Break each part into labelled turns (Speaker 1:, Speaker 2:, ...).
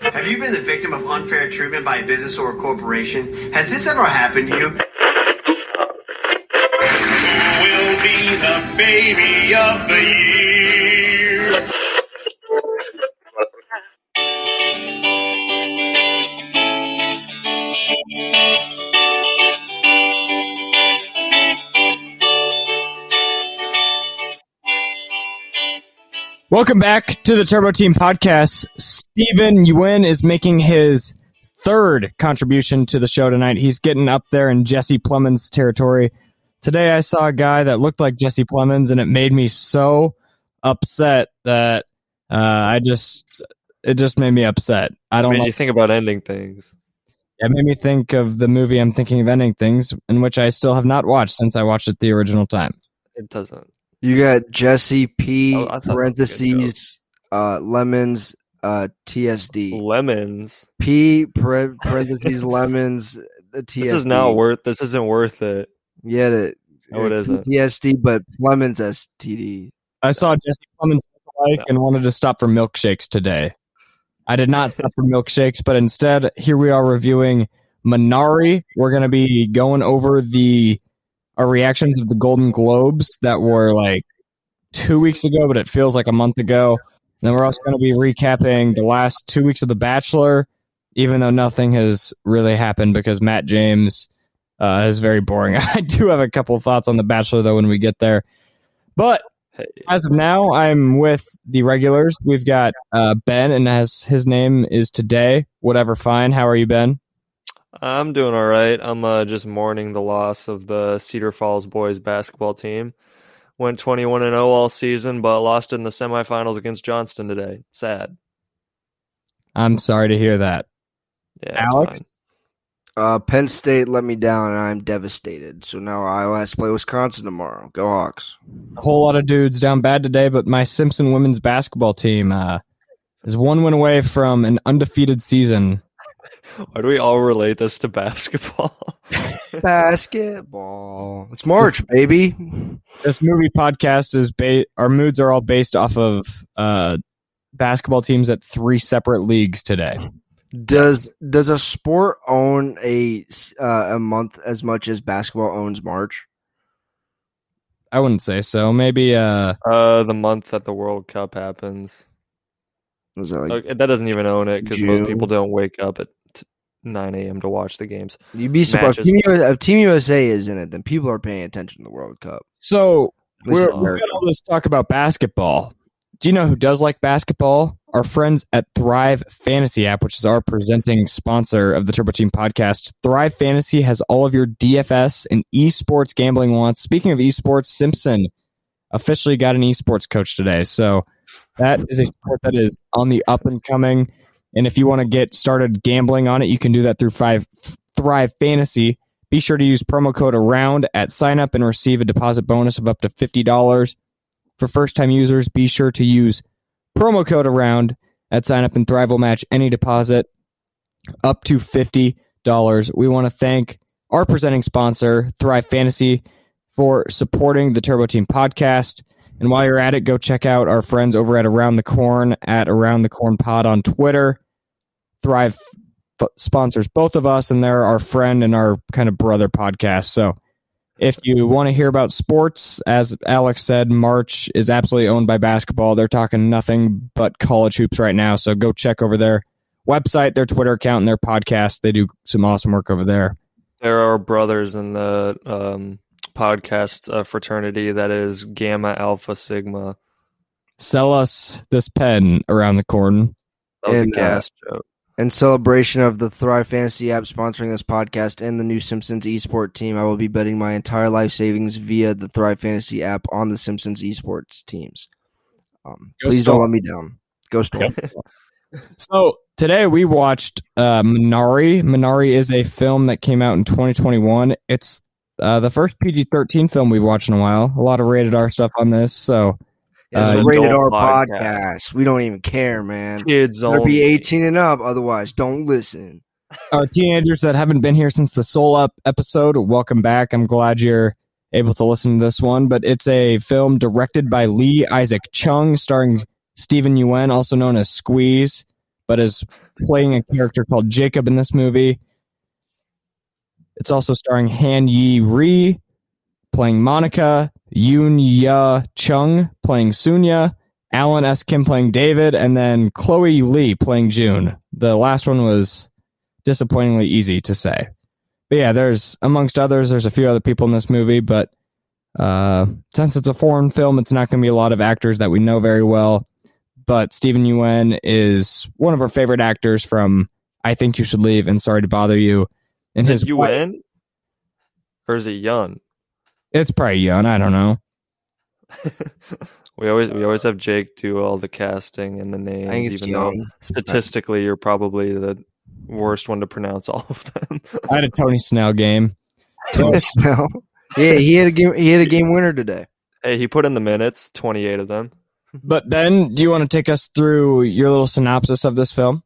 Speaker 1: Have you been the victim of unfair treatment by a business or a corporation? Has this ever happened to you?
Speaker 2: will be the baby of the year.
Speaker 3: Welcome back to the Turbo Team podcast. Steven Yeun is making his third contribution to the show tonight. He's getting up there in Jesse Plemons territory. Today I saw a guy that looked like Jesse Plemons and it made me so upset that uh, I just it just made me upset. I don't
Speaker 4: made
Speaker 3: like,
Speaker 4: you think about ending things.
Speaker 3: it made me think of the movie I'm thinking of ending things in which I still have not watched since I watched it the original time.
Speaker 4: It doesn't.
Speaker 5: You got Jesse P
Speaker 4: Oh, I thought that was a good
Speaker 5: parentheses uh lemons uh TSD.
Speaker 4: Lemons.
Speaker 5: P par- parentheses lemons the TSD.
Speaker 4: This is not worth. This isn't worth it.
Speaker 5: Yeah, the,
Speaker 4: No, it isn't.
Speaker 5: TSD, but lemons STD.
Speaker 3: I saw Jesse Plemons like and wanted to stop for milkshakes today. I did not stop for milkshakes, but instead, here we are reviewing Minari. We're going to be going over the our reactions of the Golden Globes that were like two weeks ago, but it feels like a month ago. And then we're also going to be recapping the last two weeks of The Bachelor, even though nothing has really happened because Matt James uh, is very boring. I do have a couple thoughts on The Bachelor though when we get there, but as of now, I'm with the regulars. We've got uh, Ben, and as his name is today, whatever. Fine. How are you, Ben?
Speaker 4: I'm doing all right. I'm uh, just mourning the loss of the Cedar Falls boys basketball team. Went 21 and 0 all season, but lost in the semifinals against Johnston today. Sad.
Speaker 3: I'm sorry to hear that.
Speaker 4: Yeah,
Speaker 3: Alex?
Speaker 5: Uh, Penn State let me down, and I'm devastated. So now Iowa has to play Wisconsin tomorrow. Go Hawks!
Speaker 3: A whole lot of dudes down bad today, but my Simpson women's basketball team uh, is one win away from an undefeated season.
Speaker 4: Why do we all relate this to basketball?
Speaker 5: Basketball. It's March, baby.
Speaker 3: This movie podcast is ba- our moods are all based off of uh, basketball teams at three separate leagues today.
Speaker 5: Does does a sport own a s- uh, a month as much as basketball owns March?
Speaker 3: I wouldn't say so. Maybe uh,
Speaker 4: uh, the month that the World Cup happens.
Speaker 5: Is that like
Speaker 4: Okay, that doesn't even own it because most people don't wake up at 9 a.m. to watch the games.
Speaker 5: you'd be surprised? Team USA, if Team USA is in it, then people are paying attention to the World Cup.
Speaker 3: so
Speaker 5: At least
Speaker 3: We're,
Speaker 5: in
Speaker 3: we've
Speaker 5: America.
Speaker 3: got all this talk about basketball. Do you know who does like basketball? Our friends at Thrive Fantasy app, which is our presenting sponsor of the Turbo Team podcast. Thrive Fantasy has all of your DFS and esports gambling wants. Speaking of esports, Simpson officially got an esports coach today. So that is a sport that is on the up and coming. And if you want to get started gambling on it, you can do that through five, Thrive Fantasy. Be sure to use promo code AROUND at sign up and receive a deposit bonus of up to $50. For first time users, be sure to use promo code AROUND at sign up and Thrive will match any deposit up to $50. We want to thank our presenting sponsor, Thrive Fantasy, for supporting the Turbo Team podcast. And while you're at it, go check out our friends over at Around the Corn at Around the Corn Pod on Twitter. Thrive f- sponsors both of us, and they're our friend and our kind of brother podcast. So if you want to hear about sports, as Alex said, March is absolutely owned by basketball. They're talking nothing but college hoops right now. So go check over their website, their Twitter account, and their podcast. They do some awesome work over there.
Speaker 4: There are brothers in the um, podcast uh, fraternity that is Gamma Alpha Sigma.
Speaker 3: Sell us this pen around the corn.
Speaker 4: That was
Speaker 5: And,
Speaker 4: a
Speaker 5: uh,
Speaker 4: joke.
Speaker 5: In celebration of the Thrive Fantasy app sponsoring this podcast and the new Simpsons esport team, I will be betting my entire life savings via the Thrive Fantasy app on the Simpsons esports teams. Um, please
Speaker 3: Storm.
Speaker 5: don't let me down. Go Storm.
Speaker 3: So today we watched uh, Minari. Minari is a film that came out in 2021. It's uh, the first PG-13 film we've watched in a while. A lot of rated R stuff on this. So
Speaker 5: It's
Speaker 3: Uh,
Speaker 5: a rated R
Speaker 4: podcast.
Speaker 5: podcast. We don't even care, man.
Speaker 4: Kids
Speaker 5: Better
Speaker 4: only.
Speaker 5: be 18 and up, otherwise don't listen.
Speaker 3: our teenagers that haven't been here since the Soul Up episode, welcome back. I'm glad you're able to listen to this one. But it's a film directed by Lee Isaac Chung, starring Steven Yeun, also known as Squeeze, but is playing a character called Jacob in this movie. It's also starring Han Ye-ri playing Monica, Yoon Ya Chung playing Soon-ja, Alan S. Kim playing David, and then Chloe Lee playing June. The last one was disappointingly easy to say. But yeah, there's amongst others, there's a few other people in this movie, but uh, since it's a foreign film, it's not going to be a lot of actors that we know very well. But Steven Yeun is one of our favorite actors from I Think You Should Leave and Sorry to Bother You. And
Speaker 4: Is
Speaker 3: his
Speaker 4: it
Speaker 3: wife-
Speaker 4: UN? Or is it Yun?
Speaker 3: it's probably Yuen. I don't know.
Speaker 4: we always we always have Jake do all the casting and the names,
Speaker 5: I think it's
Speaker 4: even though statistically you're probably the worst one to pronounce all of them.
Speaker 3: I had a Tony Snell game.
Speaker 5: Snell. Yeah, he had a game. He had a game winner today.
Speaker 4: hey, he put in the minutes, 28 of them.
Speaker 3: But Ben, do you want to take us through your little synopsis of this film?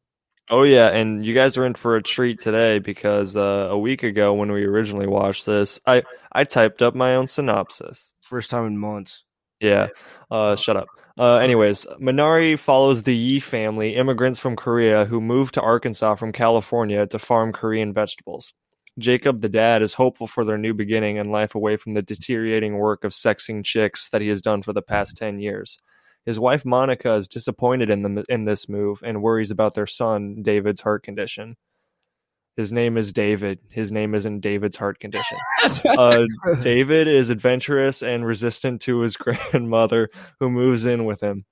Speaker 4: Oh yeah, and you guys are in for a treat today because uh, a week ago when we originally watched this, I I typed up my own synopsis.
Speaker 5: First time in months.
Speaker 4: Yeah. Uh, shut up. Uh, anyways, Minari follows the Yi family, immigrants from Korea who moved to Arkansas from California to farm Korean vegetables. Jacob, the dad, is hopeful for their new beginning and life away from the deteriorating work of sexing chicks that he has done for the past 10 years. His wife Monica is disappointed in the in this move and worries about their son David's heart condition. His name is David. His name is in David's heart condition. Uh, David is adventurous and resistant to his grandmother, who moves in with him.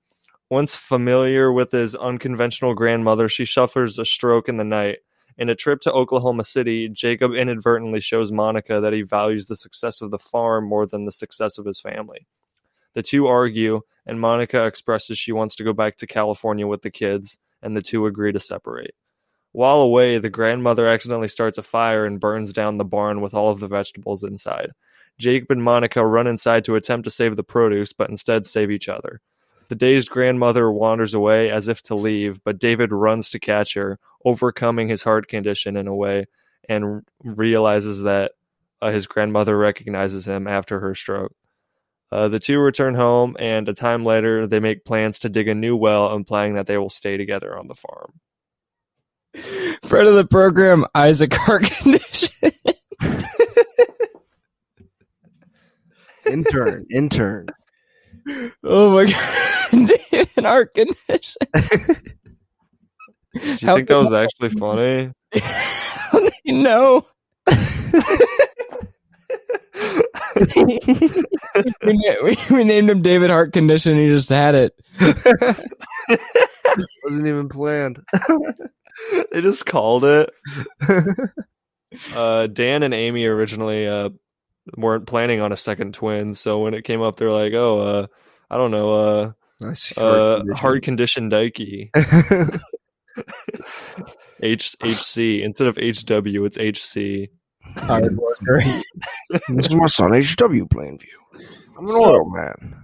Speaker 4: Once familiar with his unconventional grandmother, she suffers a stroke in the night. In a trip to Oklahoma City, Jacob inadvertently shows Monica that he values the success of the farm more than the success of his family. The two argue, and Monica expresses she wants to go back to California with the kids, and the two agree to separate. While away, the grandmother accidentally starts a fire and burns down the barn with all of the vegetables inside. Jacob and Monica run inside to attempt to save the produce, but instead save each other. The dazed grandmother wanders away as if to leave, but David runs to catch her, overcoming his heart condition in a way, and realizes that uh, his grandmother recognizes him after her stroke. Uh, the two return home, and a time later, they make plans to dig a new well, implying that they will stay together on the farm.
Speaker 3: Friend of the program, Isaac Heart Condition.
Speaker 5: Intern. Intern.
Speaker 3: oh my god, David Heart Condition.
Speaker 4: Do you
Speaker 3: How
Speaker 4: think that was actually funny?
Speaker 3: no. We, na- we, we named him David Heart Condition. He just had it.
Speaker 5: Wasn't even planned.
Speaker 4: they just called it. Uh, Dan and Amy originally uh, weren't planning on a second twin, so when it came up, they're like, "Oh, uh, I don't know, uh,
Speaker 5: nice.
Speaker 4: uh, hard condition Dikey H HC instead of HW, it's HC."
Speaker 3: Hard worker.
Speaker 5: this is my son, HW Plainview. I'm an
Speaker 3: So-
Speaker 5: oil man.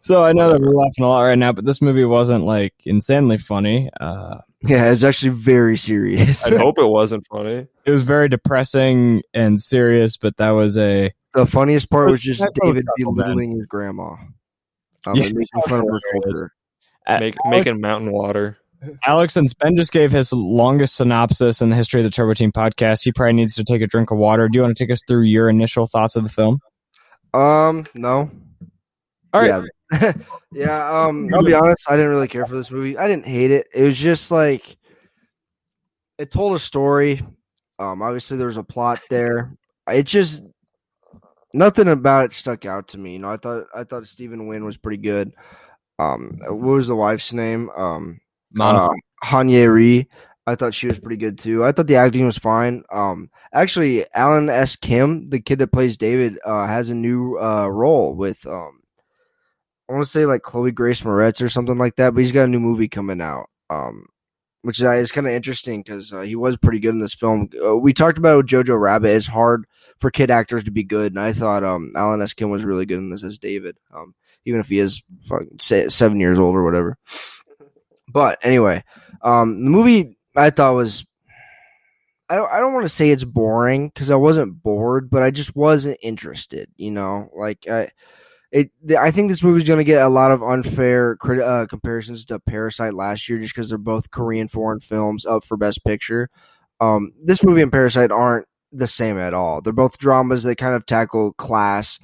Speaker 3: So I know that we're laughing a lot right now, but this movie wasn't like insanely funny. Uh,
Speaker 5: Yeah, it's actually very serious.
Speaker 4: I hope it wasn't funny.
Speaker 3: it was very depressing and serious, but that was a
Speaker 5: The funniest part was just David belittling his grandma. Um,
Speaker 3: Yeah,
Speaker 5: making fun of her
Speaker 4: Make, making mountain water.
Speaker 3: Alex and Ben just gave his longest synopsis in the history of the Turbo Team podcast. He probably needs to take a drink of water. Do you want to take us through your initial thoughts of the film?
Speaker 5: Um, no.
Speaker 3: All right.
Speaker 5: Yeah. yeah, um, I'll be honest, I didn't really care for this movie. I didn't hate it. It was just like it told a story. Um, obviously there was a plot there. It just nothing about it stuck out to me. You know, I thought I thought Stephen Wynn was pretty good. Um, what was the wife's name? Um,
Speaker 3: Monica.
Speaker 5: uh, Ree. I thought she was pretty good too. I thought the acting was fine. Um, actually, Alan S. Kim, the kid that plays David, uh, has a new uh role with um, I want to say like Chloe Grace Moretz or something like that. But he's got a new movie coming out. Um, which is, is kind of interesting because uh, he was pretty good in this film. Uh, we talked about Jojo Rabbit. It's hard for kid actors to be good, and I thought um, Alan S. Kim was really good in this as David. Um, even if he is fucking seven years old or whatever. But anyway, um, the movie I thought was. I don't, I don't want to say it's boring because I wasn't bored, but I just wasn't interested. You know, like I, it. I think this movie's going to get a lot of unfair crit- uh, comparisons to Parasite last year, just because they're both Korean foreign films up for Best Picture. Um, this movie and Parasite aren't the same at all. They're both dramas that kind of tackle class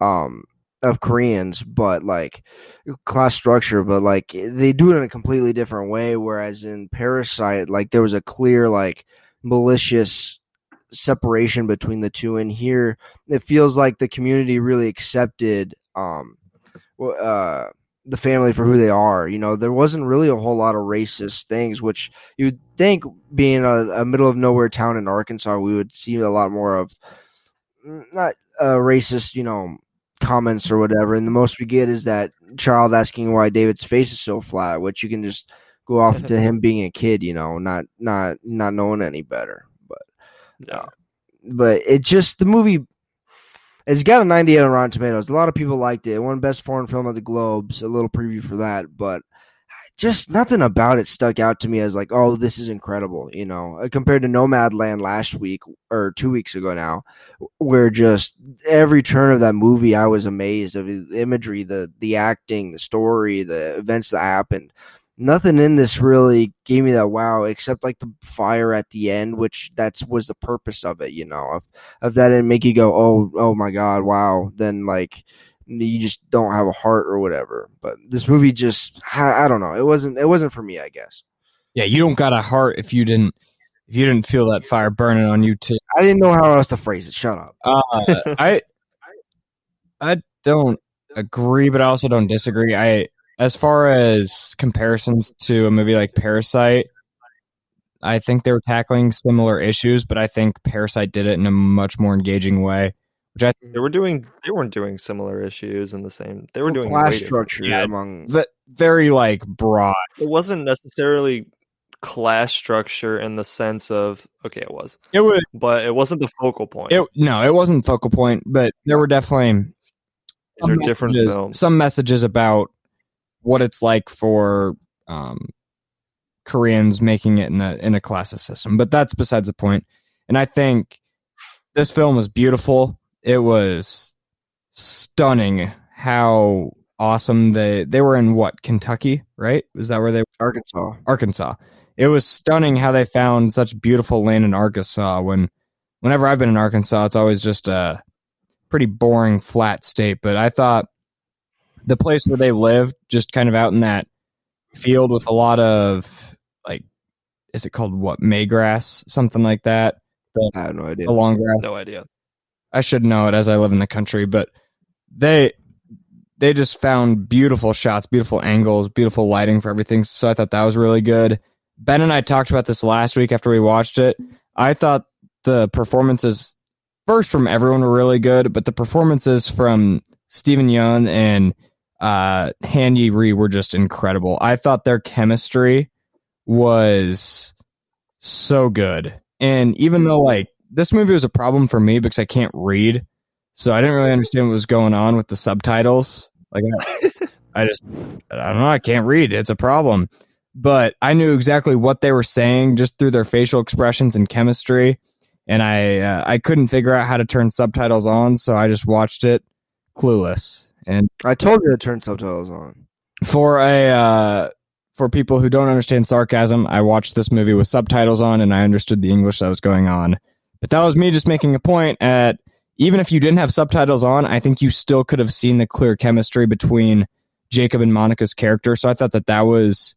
Speaker 5: um, of Koreans, but like class structure, but like they do it in a completely different way. Whereas in Parasite, like there was a clear like malicious separation between the two and here it feels like the community really accepted um uh the family for who they are you know there wasn't really a whole lot of racist things which you'd think being a, a middle of nowhere town in arkansas we would see a lot more of mm, not uh racist you know comments or whatever and the most we get is that child asking why david's face is so flat which you can just go off to him being a kid you know not not not knowing any better but
Speaker 4: Yeah.
Speaker 5: Uh, but it just the movie it's got a 98 on Rotten Tomatoes. A lot of people liked it. It won best foreign film at the Globes. A little preview for that, but just nothing about it stuck out to me as like, oh, this is incredible. You know, uh, compared to Nomadland last week or two weeks ago now, where just every turn of that movie, I was amazed of the imagery, the the acting, the story, the events that happened nothing in this really gave me that wow except like the fire at the end which that's was the purpose of it you know of, of that and make you go oh oh my god wow then like you just don't have a heart or whatever but this movie just i, I don't know it wasn't it wasn't for me i guess
Speaker 3: Yeah, you don't got a heart if you didn't if you didn't feel that fire burning on you too.
Speaker 5: i didn't know how else to phrase it shut up
Speaker 3: Uh, I I don't agree, but I also don't disagree. I as far as comparisons to a movie like Parasite, I think they were tackling similar issues, but I think Parasite did it in a much more engaging way. Which I
Speaker 4: They were doing. They weren't doing similar issues in the same. They were doing
Speaker 5: class structure
Speaker 3: Yeah.
Speaker 5: among
Speaker 3: v- very like broad.
Speaker 4: It wasn't necessarily class structure in the sense of okay, it was,
Speaker 3: It was
Speaker 4: but it wasn't the focal point.
Speaker 3: it no, it wasn't focal point, but there were definitely
Speaker 4: These are different films.
Speaker 3: some messages about what it's like for um, Koreans making it in a in a classes system. But that's besides the point. And I think this film was beautiful. It was stunning how awesome they they were in what Kentucky, right? Was that where they
Speaker 5: arkansas
Speaker 3: Arkansas? It was stunning how they found such beautiful land in Arkansas. When whenever I've been in Arkansas, it's always just a pretty boring flat state. But I thought the place where they lived, just kind of out in that field with a lot of like, is it called what Maygrass, something like that?
Speaker 5: i have no idea
Speaker 3: The long grass.
Speaker 4: no idea.
Speaker 3: I should know it as I live in the country, but they they just found beautiful shots, beautiful angles, beautiful lighting for everything. So I thought that was really good. Ben and I talked about this last week after we watched it. I thought the performances first from everyone were really good, but the performances from Steven Yeun and uh Han Ye-ri were just incredible. I thought their chemistry was so good. And even though like this movie was a problem for me because I can't read, so I didn't really understand what was going on with the subtitles. Like I, I just I don't know, I can't read. It's a problem. But I knew exactly what they were saying just through their facial expressions and chemistry, and I uh, I couldn't figure out how to turn subtitles on, so I just watched it clueless. And
Speaker 5: i told you to turn subtitles on
Speaker 3: for a uh, for people who don't understand sarcasm, I watched this movie with subtitles on, and I understood the English that was going on. But that was me just making a point at even if you didn't have subtitles on, I think you still could have seen the clear chemistry between Jacob and Monica's character. So I thought that that was,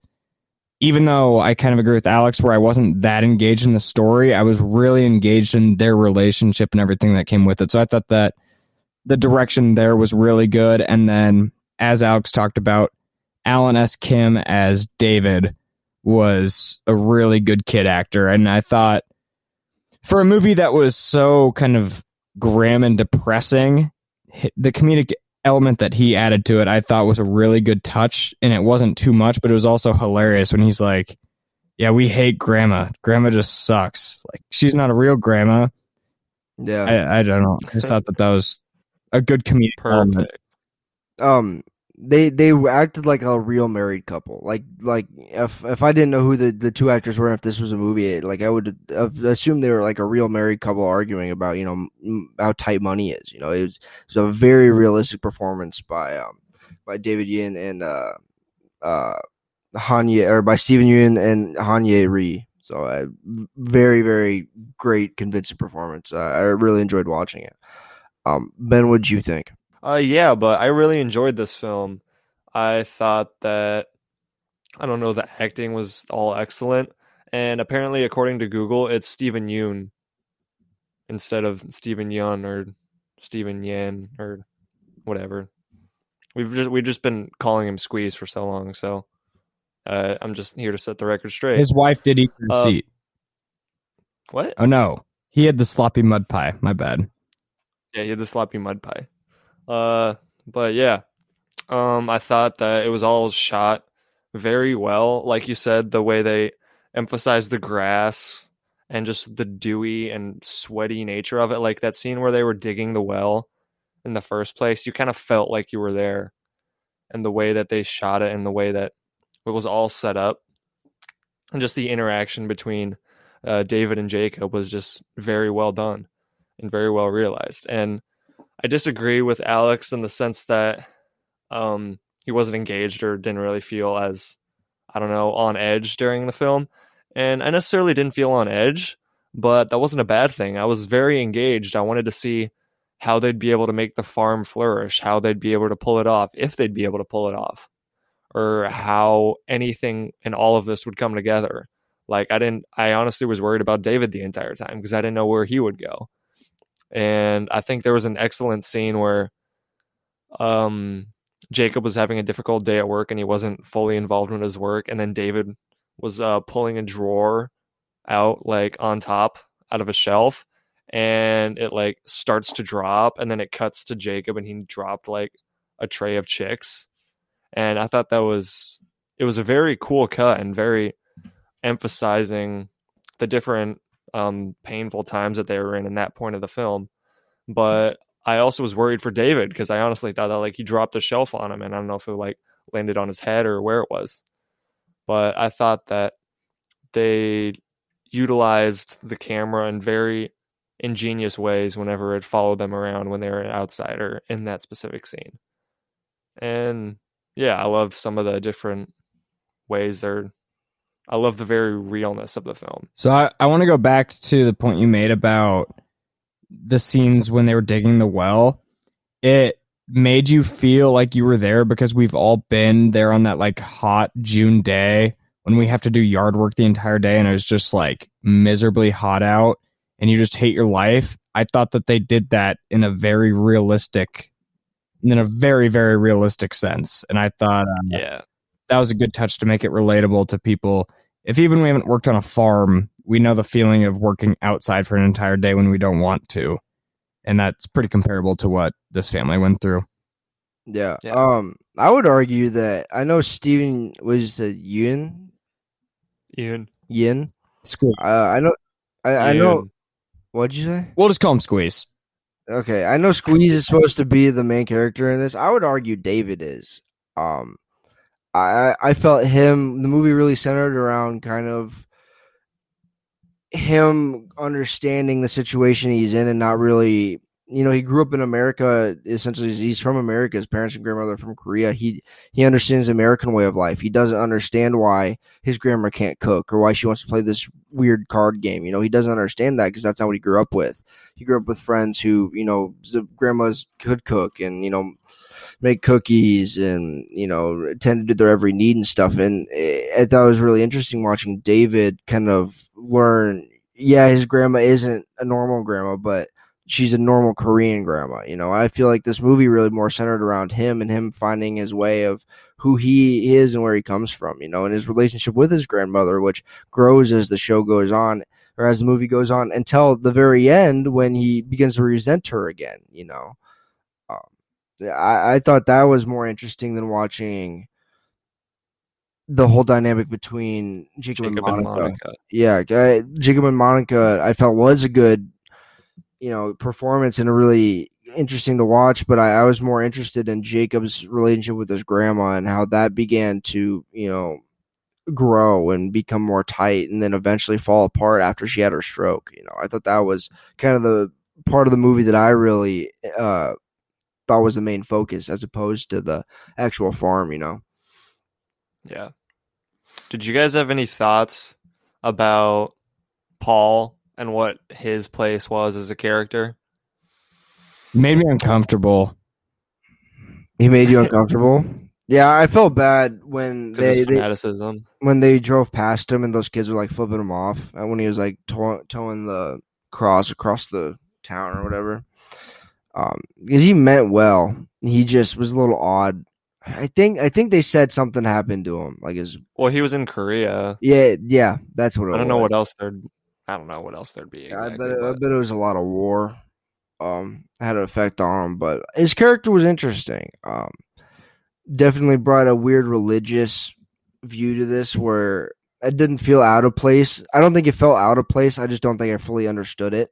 Speaker 3: even though I kind of agree with Alex, where I wasn't that engaged in the story, I was really engaged in their relationship and everything that came with it. So I thought that the direction there was really good. And then, as Alex talked about, Alan S. Kim as David was a really good kid actor. And I thought for a movie that was so kind of grim and depressing, the comedic element that he added to it, I thought was a really good touch. And it wasn't too much, but it was also hilarious when he's like, Yeah, we hate grandma. Grandma just sucks. Like, she's not a real grandma.
Speaker 5: yeah
Speaker 3: I, I don't know. I just thought that that was a good comedic element.
Speaker 4: Perfect.
Speaker 5: um they they acted like a real married couple. Like like if if I didn't know who the, the two actors were, if this was a movie, like I would assume they were like a real married couple arguing about you know how tight money is. You know, it was, it was a very realistic performance by um by David Yin and uh uh Hanye or by Steven Yeun and Hanye Ree. So uh, very very great convincing performance. Uh, I really enjoyed watching it. Um, Ben, what did you think?
Speaker 4: Uh, yeah, but I really enjoyed this film. I thought that I don't know the acting was all excellent, and apparently, according to Google, it's Stephen Yeun instead of Stephen Yeun or Stephen Yan or whatever. We've just we've just been calling him Squeeze for so long, so uh, I'm just here to set the record straight.
Speaker 3: His wife did eat the
Speaker 4: Uh,
Speaker 3: receipt.
Speaker 4: what?
Speaker 3: Oh no, he had the sloppy mud pie. My bad.
Speaker 4: Yeah, he had the sloppy mud pie. Uh, but yeah, um, I thought that it was all shot very well. Like you said, the way they emphasized the grass and just the dewy and sweaty nature of it. Like that scene where they were digging the well in the first place, you kind of felt like you were there. And the way that they shot it and the way that it was all set up and just the interaction between uh, David and Jacob was just very well done and very well realized. And I disagree with Alex in the sense that um, he wasn't engaged or didn't really feel as, I don't know, on edge during the film. And I necessarily didn't feel on edge, but that wasn't a bad thing. I was very engaged. I wanted to see how they'd be able to make the farm flourish, how they'd be able to pull it off, if they'd be able to pull it off, or how anything and all of this would come together. Like I didn't I honestly was worried about David the entire time because I didn't know where he would go. And I think there was an excellent scene where um Jacob was having a difficult day at work and he wasn't fully involved in his work. And then David was uh pulling a drawer out like on top out of a shelf. And it like starts to drop and then it cuts to Jacob and he dropped like a tray of chicks. And I thought that was it was a very cool cut and very emphasizing the different um, painful times that they were in in that point of the film. But I also was worried for David because I honestly thought that like he dropped a shelf on him, and I don't know if it like landed on his head or where it was. But I thought that they utilized the camera in very ingenious ways whenever it followed them around when they were outside or in that specific scene. And yeah, I loved some of the different ways they're I love the very realness of the film.
Speaker 3: So I, I want to go back to the point you made about the scenes when they were digging the well. It made you feel like you were there because we've all been there on that like hot June day when we have to do yard work the entire day and it was just like miserably hot out and you just hate your life. I thought that they did that in a very realistic in a very very realistic sense and I thought uh,
Speaker 4: Yeah.
Speaker 3: that was a good touch to make it relatable to people. If even we haven't worked on a farm, we know the feeling of working outside for an entire day when we don't want to. And that's pretty comparable to what this family went through.
Speaker 5: Yeah.
Speaker 4: Yeah.
Speaker 5: Um, I would argue that I know Steven was a Yin.
Speaker 4: Ian.
Speaker 5: Yin.
Speaker 3: Squeeze.
Speaker 5: Uh, I know. I, I know. What'd you say?
Speaker 3: We'll just call him Squeeze.
Speaker 5: Okay, I know Squeeze is supposed to be the main character in this. I would argue David is. Um, I I felt him. The movie really centered around kind of him understanding the situation he's in and not really. You know, he grew up in America. Essentially, he's from America. His parents and grandmother are from Korea. He he understands the American way of life. He doesn't understand why his grandma can't cook or why she wants to play this weird card game. You know, he doesn't understand that because that's not what he grew up with he grew up with friends who you know the grandmas could cook and you know make cookies and you know tend to their every need and stuff and eh, i thought it was really interesting watching david kind of learn yeah his grandma isn't a normal grandma but she's a normal korean grandma you know i feel like this movie really more centered around him and him finding his way of who he is and where he comes from you know and his relationship with his grandmother which grows as the show goes on or as the movie goes on until the very end when he begins to resent her again. You know, I, I thought that was more interesting than watching the whole dynamic between Jacob,
Speaker 4: Jacob
Speaker 5: and
Speaker 4: and
Speaker 5: Monica.
Speaker 4: Monica.
Speaker 5: Yeah, I- Jacob and Monica, I felt was a good, you know, performance and a really interesting to watch, but I, I was more interested in Jacob's relationship with his grandma and how that began to, you know, grow and become more tight and then eventually fall apart after she had her stroke. You know, I thought that was kind of the part of the movie that I really uh, thought was the main focus as opposed to the actual farm, you know.
Speaker 4: Yeah. Did you guys have any thoughts about Paul and what his place was as a character?
Speaker 3: Made me uncomfortable.
Speaker 5: He made you uncomfortable? Yeah, I felt bad when they,
Speaker 4: his
Speaker 5: they when they drove past him and those kids were like flipping him off and when he was like tow- towing the cross across the town or whatever. Um, because he meant well. He just was a little odd. I think I think they said something happened to him. Like his
Speaker 4: Well, he was in Korea.
Speaker 5: yeah yeah that's what it
Speaker 4: I don't know what else there'd. I don't know what else there'd be.
Speaker 5: Yeah, I bet it, I bet it was a lot of war. Um, had an effect on him, but his character was interesting. Um, definitely brought a weird religious view to this, where it didn't feel out of place. I don't think it felt out of place. I just don't think I fully understood it.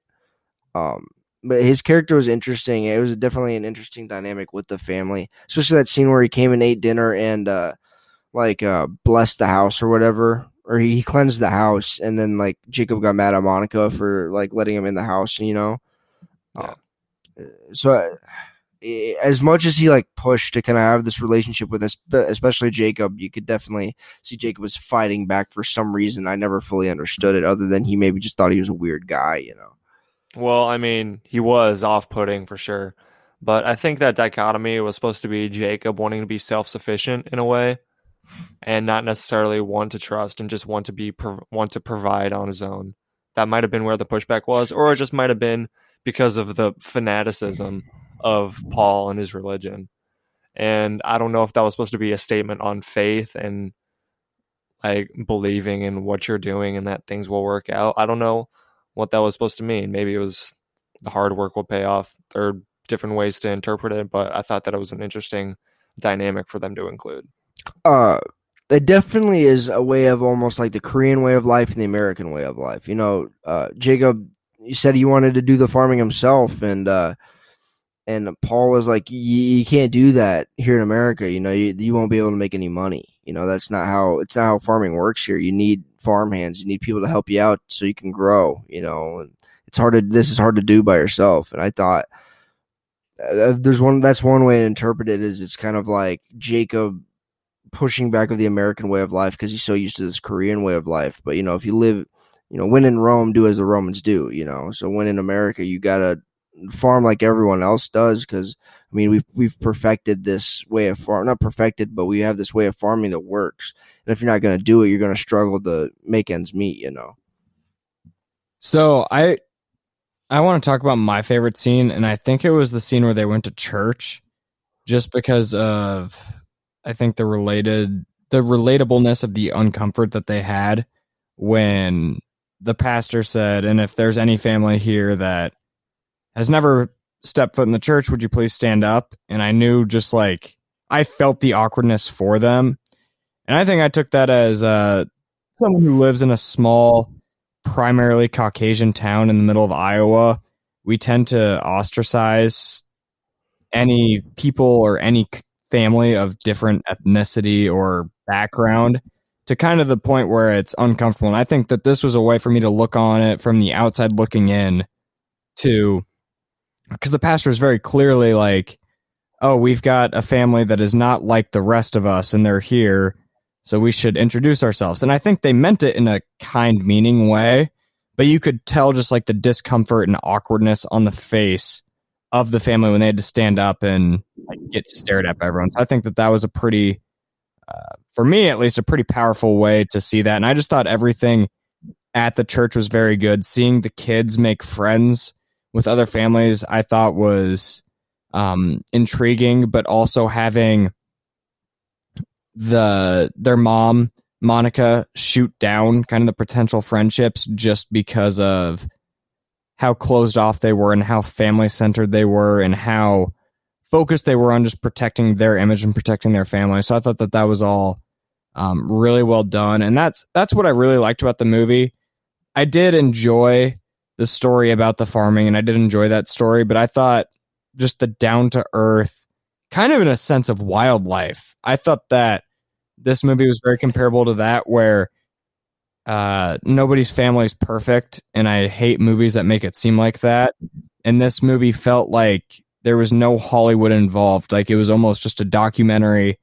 Speaker 5: Um, but his character was interesting. It was definitely an interesting dynamic with the family, especially that scene where he came and ate dinner and uh, like uh, blessed the house or whatever, or he cleansed the house, and then like Jacob got mad at Monica for like letting him in the house, you know.
Speaker 4: Yeah.
Speaker 5: Uh, so, uh, as much as he like pushed to kind of have this relationship with us, especially Jacob, you could definitely see Jacob was fighting back for some reason. I never fully understood it, other than he maybe just thought he was a weird guy, you know.
Speaker 4: Well, I mean, he was off-putting for sure, but I think that dichotomy was supposed to be Jacob wanting to be self-sufficient in a way, and not necessarily want to trust and just want to be want to provide on his own. That might have been where the pushback was, or it just might have been because of the fanaticism of Paul and his religion. And I don't know if that was supposed to be a statement on faith and like believing in what you're doing and that things will work out. I don't know what that was supposed to mean. Maybe it was the hard work will pay off. There are different ways to interpret it, but I thought that it was an interesting dynamic for them to include.
Speaker 5: uh it definitely is a way of almost like the Korean way of life and the American way of life. You know, uh Jacob you said he wanted to do the farming himself and uh and Paul was like you can't do that here in America, you know, you, you won't be able to make any money. You know, that's not how it's not how farming works here. You need farm hands, you need people to help you out so you can grow, you know. And it's hard to this is hard to do by yourself. And I thought uh, there's one that's one way to interpret it is it's kind of like Jacob pushing back of the American way of life because he's so used to this Korean way of life. But you know, if you live, you know, when in Rome, do as the Romans do. You know, so when in America, you gotta farm like everyone else does because I mean we've we've perfected this way of farm, not perfected, but we have this way of farming that works. And if you're not gonna do it, you're gonna struggle to make ends meet. You know.
Speaker 3: So I I want to talk about my favorite scene, and I think it was the scene where they went to church, just because of I think the related the relatableness of the uncomfort that they had when the pastor said, "And if there's any family here that has never stepped foot in the church, would you please stand up?" And I knew just like I felt the awkwardness for them, and I think I took that as uh, someone who lives in a small primarily Caucasian town in the middle of Iowa, we tend to ostracize any people or any family of different ethnicity or background to kind of the point where it's uncomfortable. And I think that this was a way for me to look on it from the outside looking in to because the pastor is very clearly like, oh, we've got a family that is not like the rest of us and they're here so we should introduce ourselves. And I think they meant it in a kind, meaning way, but you could tell just like the discomfort and awkwardness on the face of the family when they had to stand up and like get stared at by everyone. So I think that that was a pretty, uh, for me at least, a pretty powerful way to see that. And I just thought everything at the church was very good. Seeing the kids make friends with other families, I thought was um, intriguing, but also having the their mom Monica shoot down kind of the potential friendships just because of how closed off they were and how family centered they were and how focused they were on just protecting their image and protecting their family. So I thought that that was all um, really well done, and that's that's what I really liked about the movie. I did enjoy the story about the farming, and I did enjoy that story, but I thought just the down to earth, kind of in a sense of wildlife. I thought that this movie was very comparable to that, where uh, nobody's family is perfect, and I hate movies that make it seem like that. And this movie felt like there was no Hollywood involved. Like it was almost just a documentary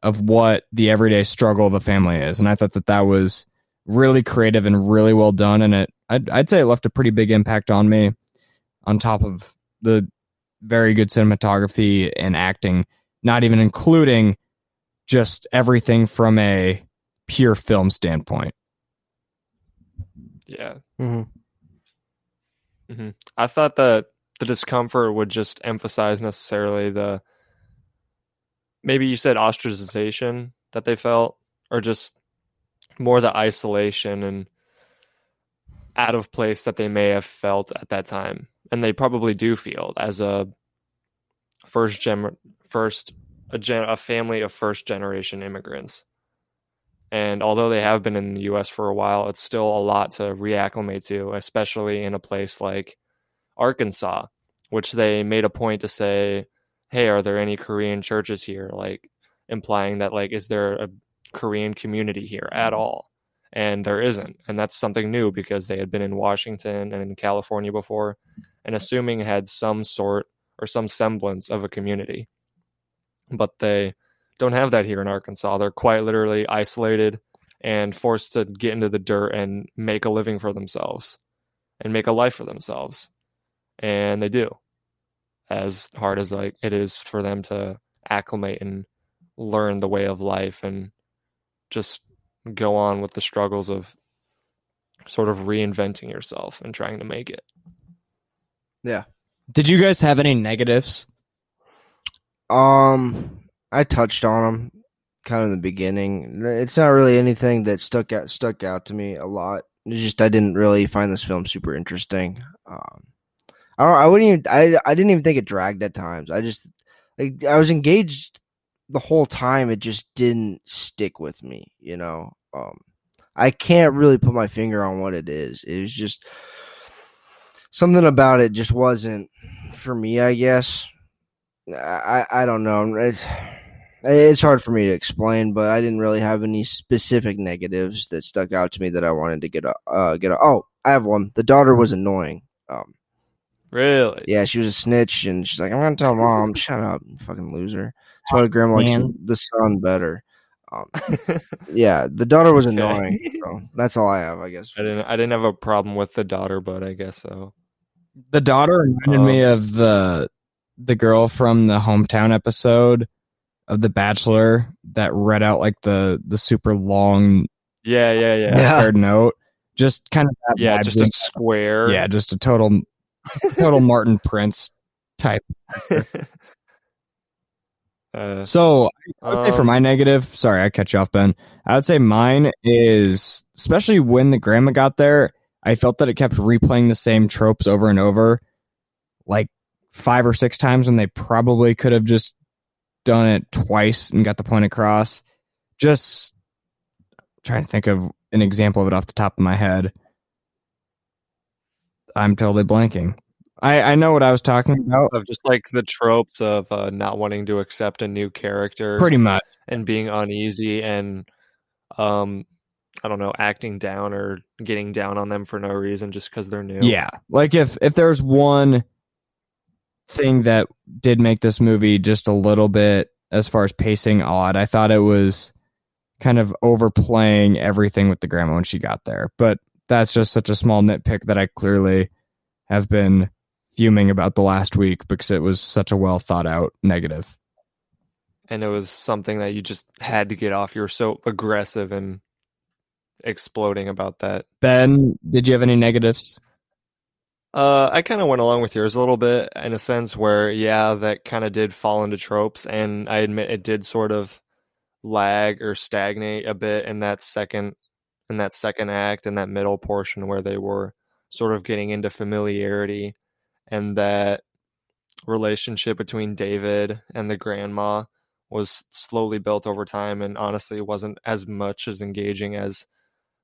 Speaker 3: of what the everyday struggle of a family is. And I thought that that was really creative and really well done. And it, I'd, I'd say it left a pretty big impact on me on top of the very good cinematography and acting, not even including just everything from a pure film standpoint.
Speaker 4: Yeah.
Speaker 5: hmm
Speaker 4: hmm I thought that the discomfort would just emphasize necessarily the maybe you said ostracization that they felt, or just more the isolation and out of place that they may have felt at that time, and they probably do feel as a first gen, first a gen, a family of first generation immigrants. And although they have been in the U.S. for a while, it's still a lot to reacclimate to, especially in a place like Arkansas, which they made a point to say, "Hey, are there any Korean churches here?" Like implying that like is there a Korean community here at mm-hmm. all? And there isn't, and that's something new because they had been in Washington and in California before, and assuming had some sort or some semblance of a community, but they don't have that here in Arkansas. They're quite literally isolated and forced to get into the dirt and make a living for themselves and make a life for themselves. And they do. As hard as like it is for them to acclimate and learn the way of life and just go on with the struggles of sort of reinventing yourself and trying to make it.
Speaker 5: Yeah.
Speaker 3: Did you guys have any negatives?
Speaker 5: Um, I touched on them kind of in the beginning. It's not really anything that stuck out stuck out to me a lot. It's just I didn't really find this film super interesting. Um, I don't. I wouldn't even. I I didn't even think it dragged at times. I just like I was engaged the whole time. It just didn't stick with me. You know. Um, I can't really put my finger on what it is. It was just something about it just wasn't for me. I guess. I I don't know. It's, it's hard for me to explain, but I didn't really have any specific negatives that stuck out to me that I wanted to get a uh, get a. Oh, I have one. The daughter was annoying. Um,
Speaker 4: Really?
Speaker 5: yeah, she was a snitch, and she's like, "I'm gonna tell mom." Shut up, you fucking loser. That's why grandma likes
Speaker 3: man.
Speaker 5: the son better. Um, yeah, the daughter was
Speaker 4: Okay.
Speaker 5: annoying. So that's all I have, I guess.
Speaker 4: I didn't I didn't have a problem with the daughter, but I guess so.
Speaker 3: The daughter reminded me of the the girl from the hometown episode of The Bachelor that read out like the the super long
Speaker 4: Yeah, yeah, yeah.
Speaker 5: Yeah.
Speaker 3: prepared note. Just kind of that
Speaker 4: Yeah, just a square.
Speaker 3: yeah, just a total total Martin Prince type.
Speaker 4: Uh,
Speaker 3: So I would say for
Speaker 4: um,
Speaker 3: my negative, sorry, I cut you off, Ben. I would say mine is especially when the grandma got there, I felt that it kept replaying the same tropes over and over, like five or six times when they probably could have just done it twice and got the point across. Just trying to think of an example of it off the top of my head. I'm totally blanking. I, I know what I was talking about.
Speaker 4: of just like the tropes of uh, not wanting to accept a new character
Speaker 3: Pretty much.
Speaker 4: and being uneasy and um I don't know, acting down or getting down on them for no reason just because they're new.
Speaker 3: Yeah. Like if if there's one thing that did make this movie just a little bit as far as pacing odd, I thought it was kind of overplaying everything with the grandma when she got there. But that's just such a small nitpick that I clearly have been fuming about the last week because it was such a well thought out negative.
Speaker 4: And it was something that you just had to get off. You were so aggressive and exploding about that.
Speaker 3: Ben, did you have any negatives?
Speaker 4: Uh, I kind of went along with yours a little bit in a sense where, yeah, that kind of did fall into tropes, and I admit it did sort of lag or stagnate a bit in that second, in that second act, in that middle portion where they were sort of getting into familiarity, and that relationship between David and the grandma was slowly built over time, and honestly, wasn't as much as engaging as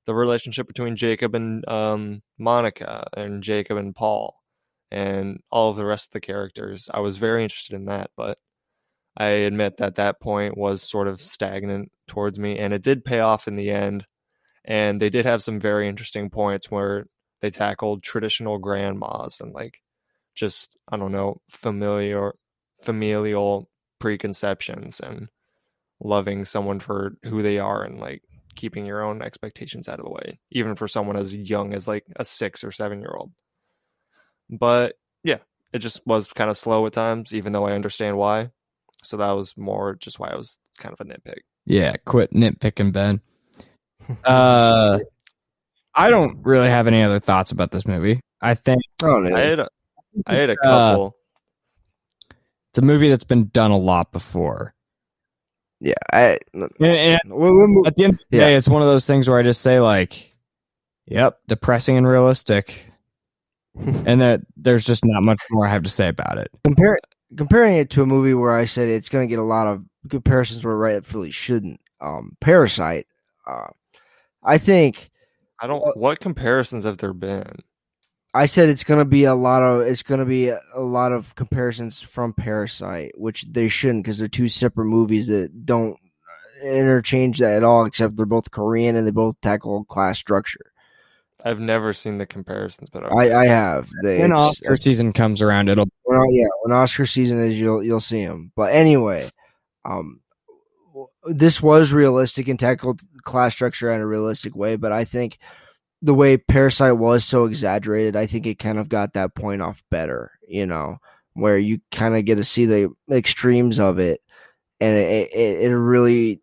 Speaker 4: the relationship between Jacob and um, Monica and Jacob and Paul. and all of the rest of the characters. I was very interested in that, but I admit that that point was sort of stagnant towards me, and it did pay off in the end. And they did have some very interesting points where they tackled traditional grandmas and like just I don't know familiar familial preconceptions and loving someone for who they are and like keeping your own expectations out of the way, even for someone as young as like a six or seven year old. But yeah, it just was kind of slow at times, even though I understand why. So that was more just why I was kind of a nitpick.
Speaker 3: Yeah, quit nitpicking, Ben. Uh, I don't really have any other thoughts about this movie. I think
Speaker 5: Oh, no.
Speaker 4: I had a, I had a
Speaker 3: Uh,
Speaker 4: couple.
Speaker 3: it's a movie that's been done a lot before.
Speaker 5: yeah. I,
Speaker 3: And, and
Speaker 5: we'll- we'll move-
Speaker 3: at the end of the
Speaker 5: Yeah.
Speaker 3: day, it's one of those things where I just say like, "Yep, depressing and realistic," and that there's just not much more I have to say about it.
Speaker 5: compare comparing it to a movie where I said it's going to get a lot of comparisons where rightfully shouldn't. Um, Parasite. Uh, I think
Speaker 4: I don't. What comparisons have there been?
Speaker 5: I said it's going to be a lot of it's going to be a, a lot of comparisons from Parasite, which they shouldn't because they're two separate movies that don't interchange that at all. Except they're both Korean and they both tackle class structure.
Speaker 4: I've never seen the comparisons, but
Speaker 5: I, I have. They,
Speaker 3: When Oscar season comes around, it'll
Speaker 5: Well, yeah, when Oscar season is, you'll you'll see them. But anyway, um, this was realistic and tackled class structure in a realistic way. But I think the way Parasite was so exaggerated, I think it kind of got that point off better. You know, where you kind of get to see the extremes of it, and it it, it really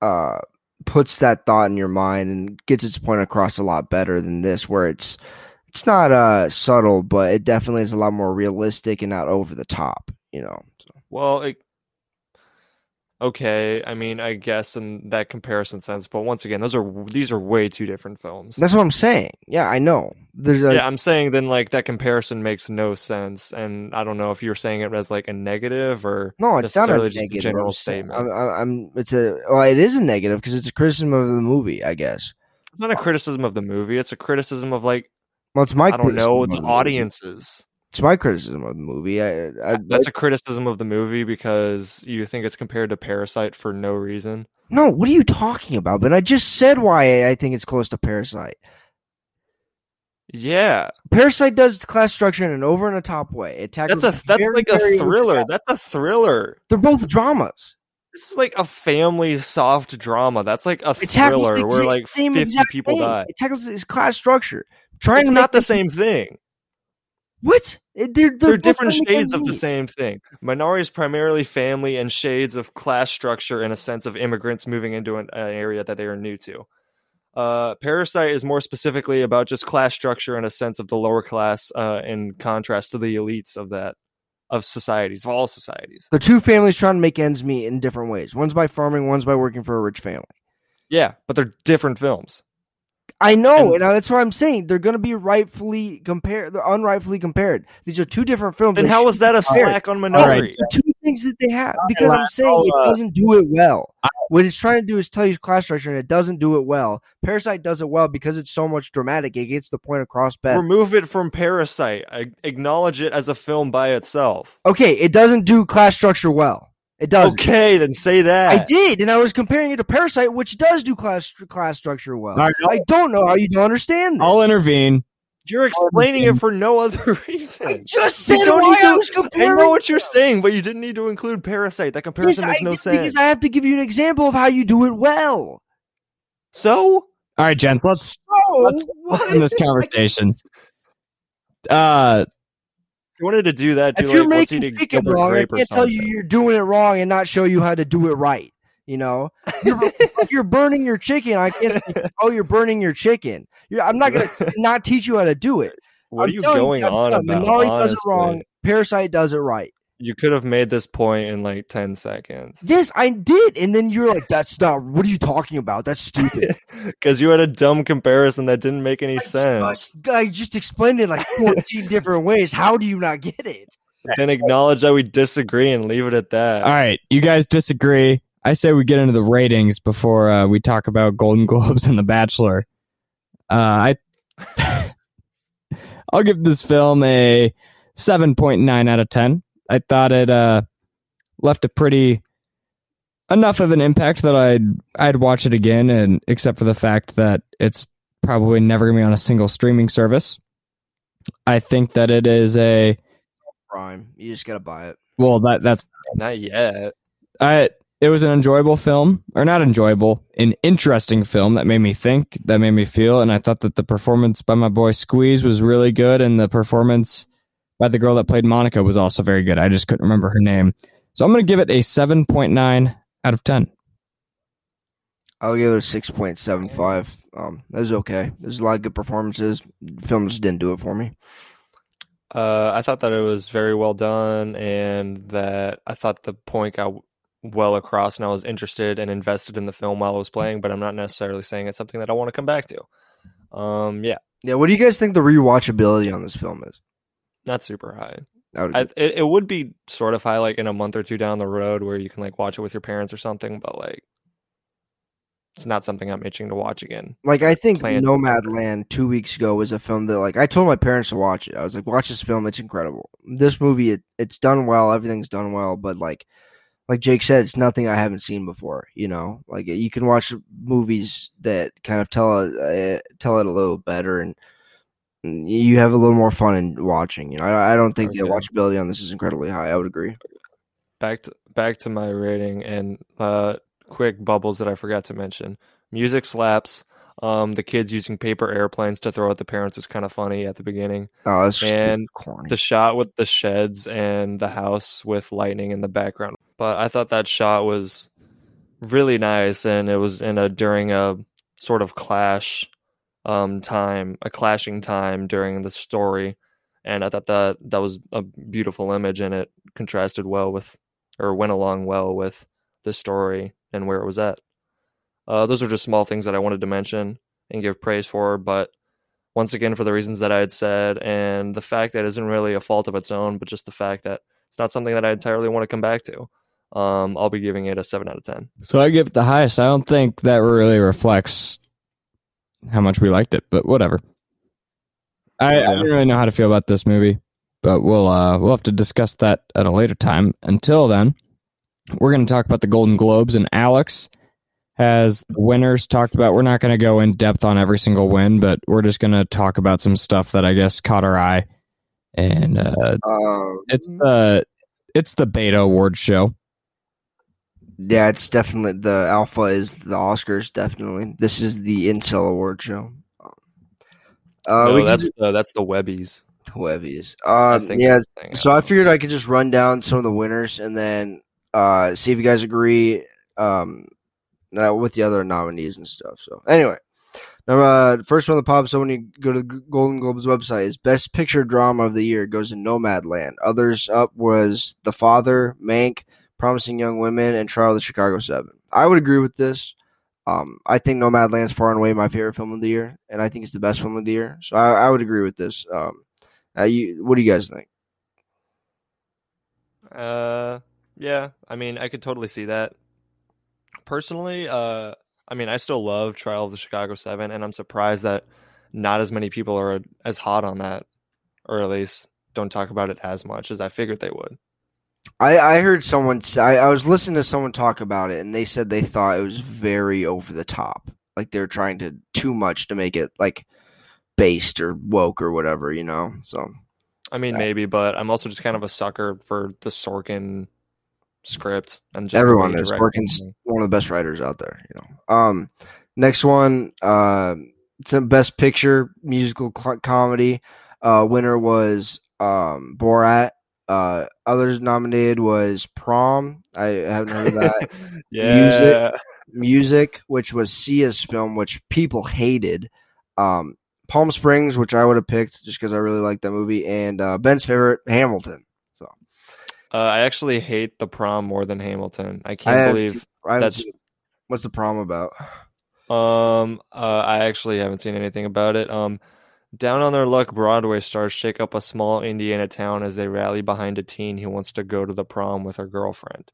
Speaker 5: uh puts that thought in your mind and gets its point across a lot better than this, where it's it's not uh subtle, but it definitely is a lot more realistic and not over the top. You know, so,
Speaker 4: Well, it, okay. I mean, I guess in that comparison sense, but once again, those are these are way two different films.
Speaker 5: that's what I'm saying. Yeah, I know. There's a,
Speaker 4: yeah, I'm saying then like that comparison makes no sense, and I don't know if you're saying it as like a negative or
Speaker 5: no, it's not a
Speaker 4: just a general
Speaker 5: I'm
Speaker 4: statement.
Speaker 5: I'm, I'm, it's a well, it is a negative because it's a criticism of the movie, I guess.
Speaker 4: it's not a criticism of the movie. It's a criticism of like
Speaker 5: Well, it's my
Speaker 4: I don't know the audiences.
Speaker 5: It's my criticism of the movie. I, I,
Speaker 4: That's a criticism of the movie because you think it's compared to Parasite for no reason.
Speaker 5: no. What are you talking about? But I just said why I think it's close to Parasite.
Speaker 4: Yeah,
Speaker 5: Parasite does class structure in an over and a top way. It tackles
Speaker 4: that's a that's
Speaker 5: very,
Speaker 4: like a thriller. That's a thriller.
Speaker 5: They're both dramas.
Speaker 4: This is like a family soft drama. That's like a
Speaker 5: It
Speaker 4: thriller where like fifty people
Speaker 5: thing.
Speaker 4: die.
Speaker 5: It tackles this class structure. Trying
Speaker 4: It's not the same thing.
Speaker 5: What? They're, they're,
Speaker 4: They're different shades of the same thing. Minari is primarily family and shades of class structure and a sense of immigrants moving into an, an area that they are new to. Uh, Parasite is more specifically about just class structure and a sense of the lower class uh, in contrast to the elites of that of societies, of all societies.
Speaker 5: The two families trying to make ends meet in different ways. One's by farming, one's by working for a rich family.
Speaker 4: Yeah, but they're different films.
Speaker 5: I know,
Speaker 4: And-
Speaker 5: and that's what I'm saying. They're going to be rightfully compared. They're unrightfully compared. These are two different films.
Speaker 4: And
Speaker 5: They
Speaker 4: how was that a
Speaker 5: be compared.
Speaker 4: slack on
Speaker 3: All right.
Speaker 4: Minari?
Speaker 5: The two things that they have, because I'm saying
Speaker 3: I'll,
Speaker 5: it doesn't do it well. What it's trying to do is tell you class structure, and it doesn't do it well. Parasite does it well because it's so much dramatic. It gets the point across better.
Speaker 4: Remove it from Parasite. I acknowledge it as a film by itself.
Speaker 5: Okay, it doesn't do class structure well. It doesn't.
Speaker 4: Okay, then say that.
Speaker 5: I did, and I was comparing it to Parasite, which does do class class structure well.
Speaker 3: All right,
Speaker 5: I don't know how you don't understand this.
Speaker 3: I'll intervene.
Speaker 4: You're explaining it for no other reason.
Speaker 5: I just
Speaker 4: You
Speaker 5: said
Speaker 4: don't
Speaker 5: why
Speaker 4: to-
Speaker 5: I was
Speaker 4: I know what you're saying, but you didn't need to include Parasite. That
Speaker 5: Yes,
Speaker 4: comparison
Speaker 5: I
Speaker 4: makes no
Speaker 5: did,
Speaker 4: sense.
Speaker 5: because I have to give you an example of how you do it well.
Speaker 4: so
Speaker 3: All right, gents, let's
Speaker 5: Oh,
Speaker 3: let's let's end this conversation. Uh,
Speaker 4: you wanted to do that. Do
Speaker 5: if you're
Speaker 4: like,
Speaker 5: making chicken wrong, I can't tell you you're doing it wrong and not show you how to do it right. You know, You're- if you're burning your chicken, I can't say, "Oh, you're burning your chicken." You're, I'm not gonna not teach you how to do it.
Speaker 4: What
Speaker 5: I'm
Speaker 4: are you going
Speaker 5: I'm
Speaker 4: on
Speaker 5: you,
Speaker 4: about?
Speaker 5: Minari does it wrong. Parasite does it right.
Speaker 4: You could have made this point in like ten seconds.
Speaker 5: Yes, I did, and then you're like, "That's not. What are you talking about? That's stupid."
Speaker 4: Because you had a dumb comparison that didn't make any sense.
Speaker 5: I, I just explained it like 14 different ways. How do you not get it?
Speaker 4: then acknowledge that we disagree and leave it at that.
Speaker 3: all right, you guys disagree. I say we get into the ratings before uh, we talk about Golden Globes and The Bachelor. Uh, I I'll give this film a 7.9 out of 10. I thought it uh, left a pretty enough of an impact that I'd I'd watch it again, and except for the fact that it's probably never gonna be on a single streaming service. I think that it is a
Speaker 5: Prime. You just gotta buy it.
Speaker 3: well that that's
Speaker 4: Not yet.
Speaker 3: I it was an enjoyable film, or not enjoyable, an interesting film that made me think, that made me feel, and I thought that the performance by my boy Squeeze was really good, and the performance by the girl that played Monica was also very good. I just couldn't remember her name, so I'm going to give it a seven point nine out of ten.
Speaker 5: I'll give it a six point seven five. Um, that was okay. There's a lot of good performances. The film just didn't do it for me.
Speaker 4: Uh, I thought that it was very well done, and that I thought the point got well across, and I was interested and invested in the film while I was playing. But I'm not necessarily saying it's something that I want to come back to. Um, yeah,
Speaker 5: Yeah, what do you guys think the rewatchability on this film is?
Speaker 4: Not super high.
Speaker 5: I
Speaker 4: it, it would be sort of high, like in a month or two down the road, where you can like watch it with your parents or something. But like, it's not something I'm itching to watch again.
Speaker 5: like I think
Speaker 4: Plan-
Speaker 5: Nomadland two weeks ago was a film that like I told my parents to watch it. I was like, watch this film, it's incredible. This movie, it, it's done well, everything's done well, but like like Jake said, it's nothing I haven't seen before. You know, like you can watch movies that kind of tell it uh, tell it a little better, and you have a little more fun in watching. You know, I, I don't think the watchability on this is incredibly high. I would agree.
Speaker 4: back to back to my rating and uh quick bubbles that I forgot to mention. Music slaps. Um, the kids using paper airplanes to throw at the parents was kind of funny at the beginning.
Speaker 5: Oh, that's just
Speaker 4: And
Speaker 5: corny.
Speaker 4: The shot with the sheds and the house with lightning in the background. But I thought that shot was really nice, and it was in a during a sort of clash um time, a clashing time during the story, and I thought that that was a beautiful image, and it contrasted well with, or went along well with the story and where it was at. Uh, those are just small things that I wanted to mention and give praise for, but once again, for the reasons that I had said, and the fact that it isn't really a fault of its own, but just the fact that it's not something that I entirely want to come back to. Um, I'll be giving it a seven out of ten.
Speaker 3: So I give it the highest. I don't think that really reflects how much we liked it, but whatever. I, I don't really know how to feel about this movie, but we'll uh, we'll have to discuss that at a later time. Until then, we're going to talk about the Golden Globes, and Alex has the winners talked about. We're not going to go in depth on every single win, but we're just going to talk about some stuff that I guess caught our eye. And uh,
Speaker 5: Um,
Speaker 3: it's the it's the Beta Award show.
Speaker 5: Yeah, it's definitely the alpha is the Oscars. Definitely, this is the Incel Award show. Uh,
Speaker 4: no, that's
Speaker 5: do-
Speaker 4: the that's the Webbies.
Speaker 5: Webbies.
Speaker 4: I
Speaker 5: Uh, yeah. So I figured I could just run down some of the winners and then uh, see if you guys agree um, uh, with the other nominees and stuff. So anyway, number uh, first one that pops up when you go to the Golden Globes website is Best Picture Drama of the Year goes to Nomadland. Others up was The Father, Mank, Promising Young Women, and Trial of the Chicago Seven. I would agree with this. Um, I think Nomadland's far and away my favorite film of the year, and I think it's the best film of the year. So I, I would agree with this. Um, uh, you, what do you guys think?
Speaker 4: Uh, yeah. I mean, I could totally see that. Personally, uh, I mean, I still love Trial of the Chicago Seven, and I'm surprised that not as many people are as hot on that, or at least don't talk about it as much as I figured they would.
Speaker 5: I, I heard someone. say I was listening to someone talk about it, and they said they thought it was very over the top. Like they were trying to too much to make it like based or woke or whatever, you know. So
Speaker 4: I mean,
Speaker 5: Yeah.
Speaker 4: maybe, but I'm also just kind of a sucker for the Sorkin script and just
Speaker 5: everyone is Sorkin's one of the best writers out there. You know. Um, next one, uh, it's a best picture musical cl- comedy. Uh, winner was um Borat. Uh, others nominated was Prom. I haven't heard of that.
Speaker 4: yeah.
Speaker 5: Music, which was Sia's film, which people hated. Um, Palm Springs, which I would have picked just because I really like that movie, and uh, Ben's favorite, Hamilton. So
Speaker 4: Uh, I actually hate the prom more than Hamilton. I
Speaker 5: I
Speaker 4: can't
Speaker 5: have-
Speaker 4: believe.
Speaker 5: I
Speaker 4: That's-
Speaker 5: seen- what's the prom about?
Speaker 4: Um, uh, I actually haven't seen anything about it. Um, Down on Their Luck Broadway stars shake up a small Indiana town as they rally behind a teen who wants to go to the prom with her girlfriend.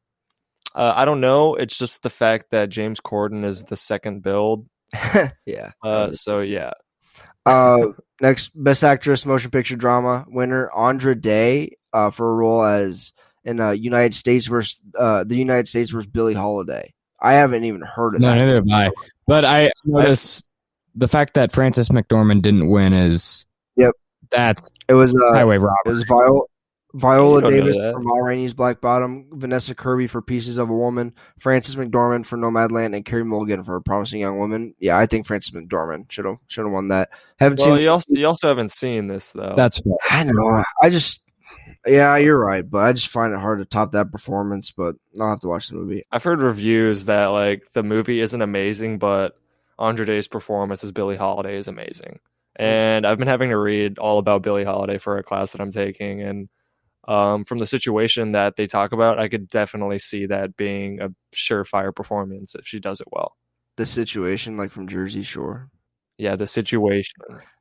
Speaker 4: Uh, I don't know. It's just the fact that James Corden is the second build.
Speaker 5: yeah.
Speaker 4: Uh, so yeah.
Speaker 5: Uh, next, Best Actress Motion Picture Drama winner Andra Day uh, for a role as in uh, United States versus uh, the United States versus Billie Holiday. I haven't even heard of
Speaker 3: No,
Speaker 5: that.
Speaker 3: neither have I. But I notice the fact that Frances McDormand didn't win is
Speaker 5: Yep.
Speaker 3: That's
Speaker 5: It was uh,
Speaker 3: highway
Speaker 5: it was Viola, Viola
Speaker 4: You don't know
Speaker 5: Davis
Speaker 4: that.
Speaker 5: for Ma Rainey's Black Bottom, Vanessa Kirby for Pieces of a Woman, Frances McDormand for Nomadland, and Carey Mulligan for a Promising Young Woman. Yeah, I think Frances McDormand should have should have won that. Haven't
Speaker 4: Well,
Speaker 5: seen.
Speaker 4: you also you also haven't seen this though.
Speaker 3: That's fair.
Speaker 5: I know. I just. Yeah, you're right, but I just find it hard to top that performance. But I'll have to watch the movie.
Speaker 4: I've heard reviews that like the movie isn't amazing, but Andra Day's performance as Billie Holiday is amazing. And I've been having to read all about Billie Holiday for a class that I'm taking, and um, from the situation that they talk about, I could definitely see that being a surefire performance if she does it well.
Speaker 5: The situation, like from Jersey Shore.
Speaker 4: Yeah, the situation.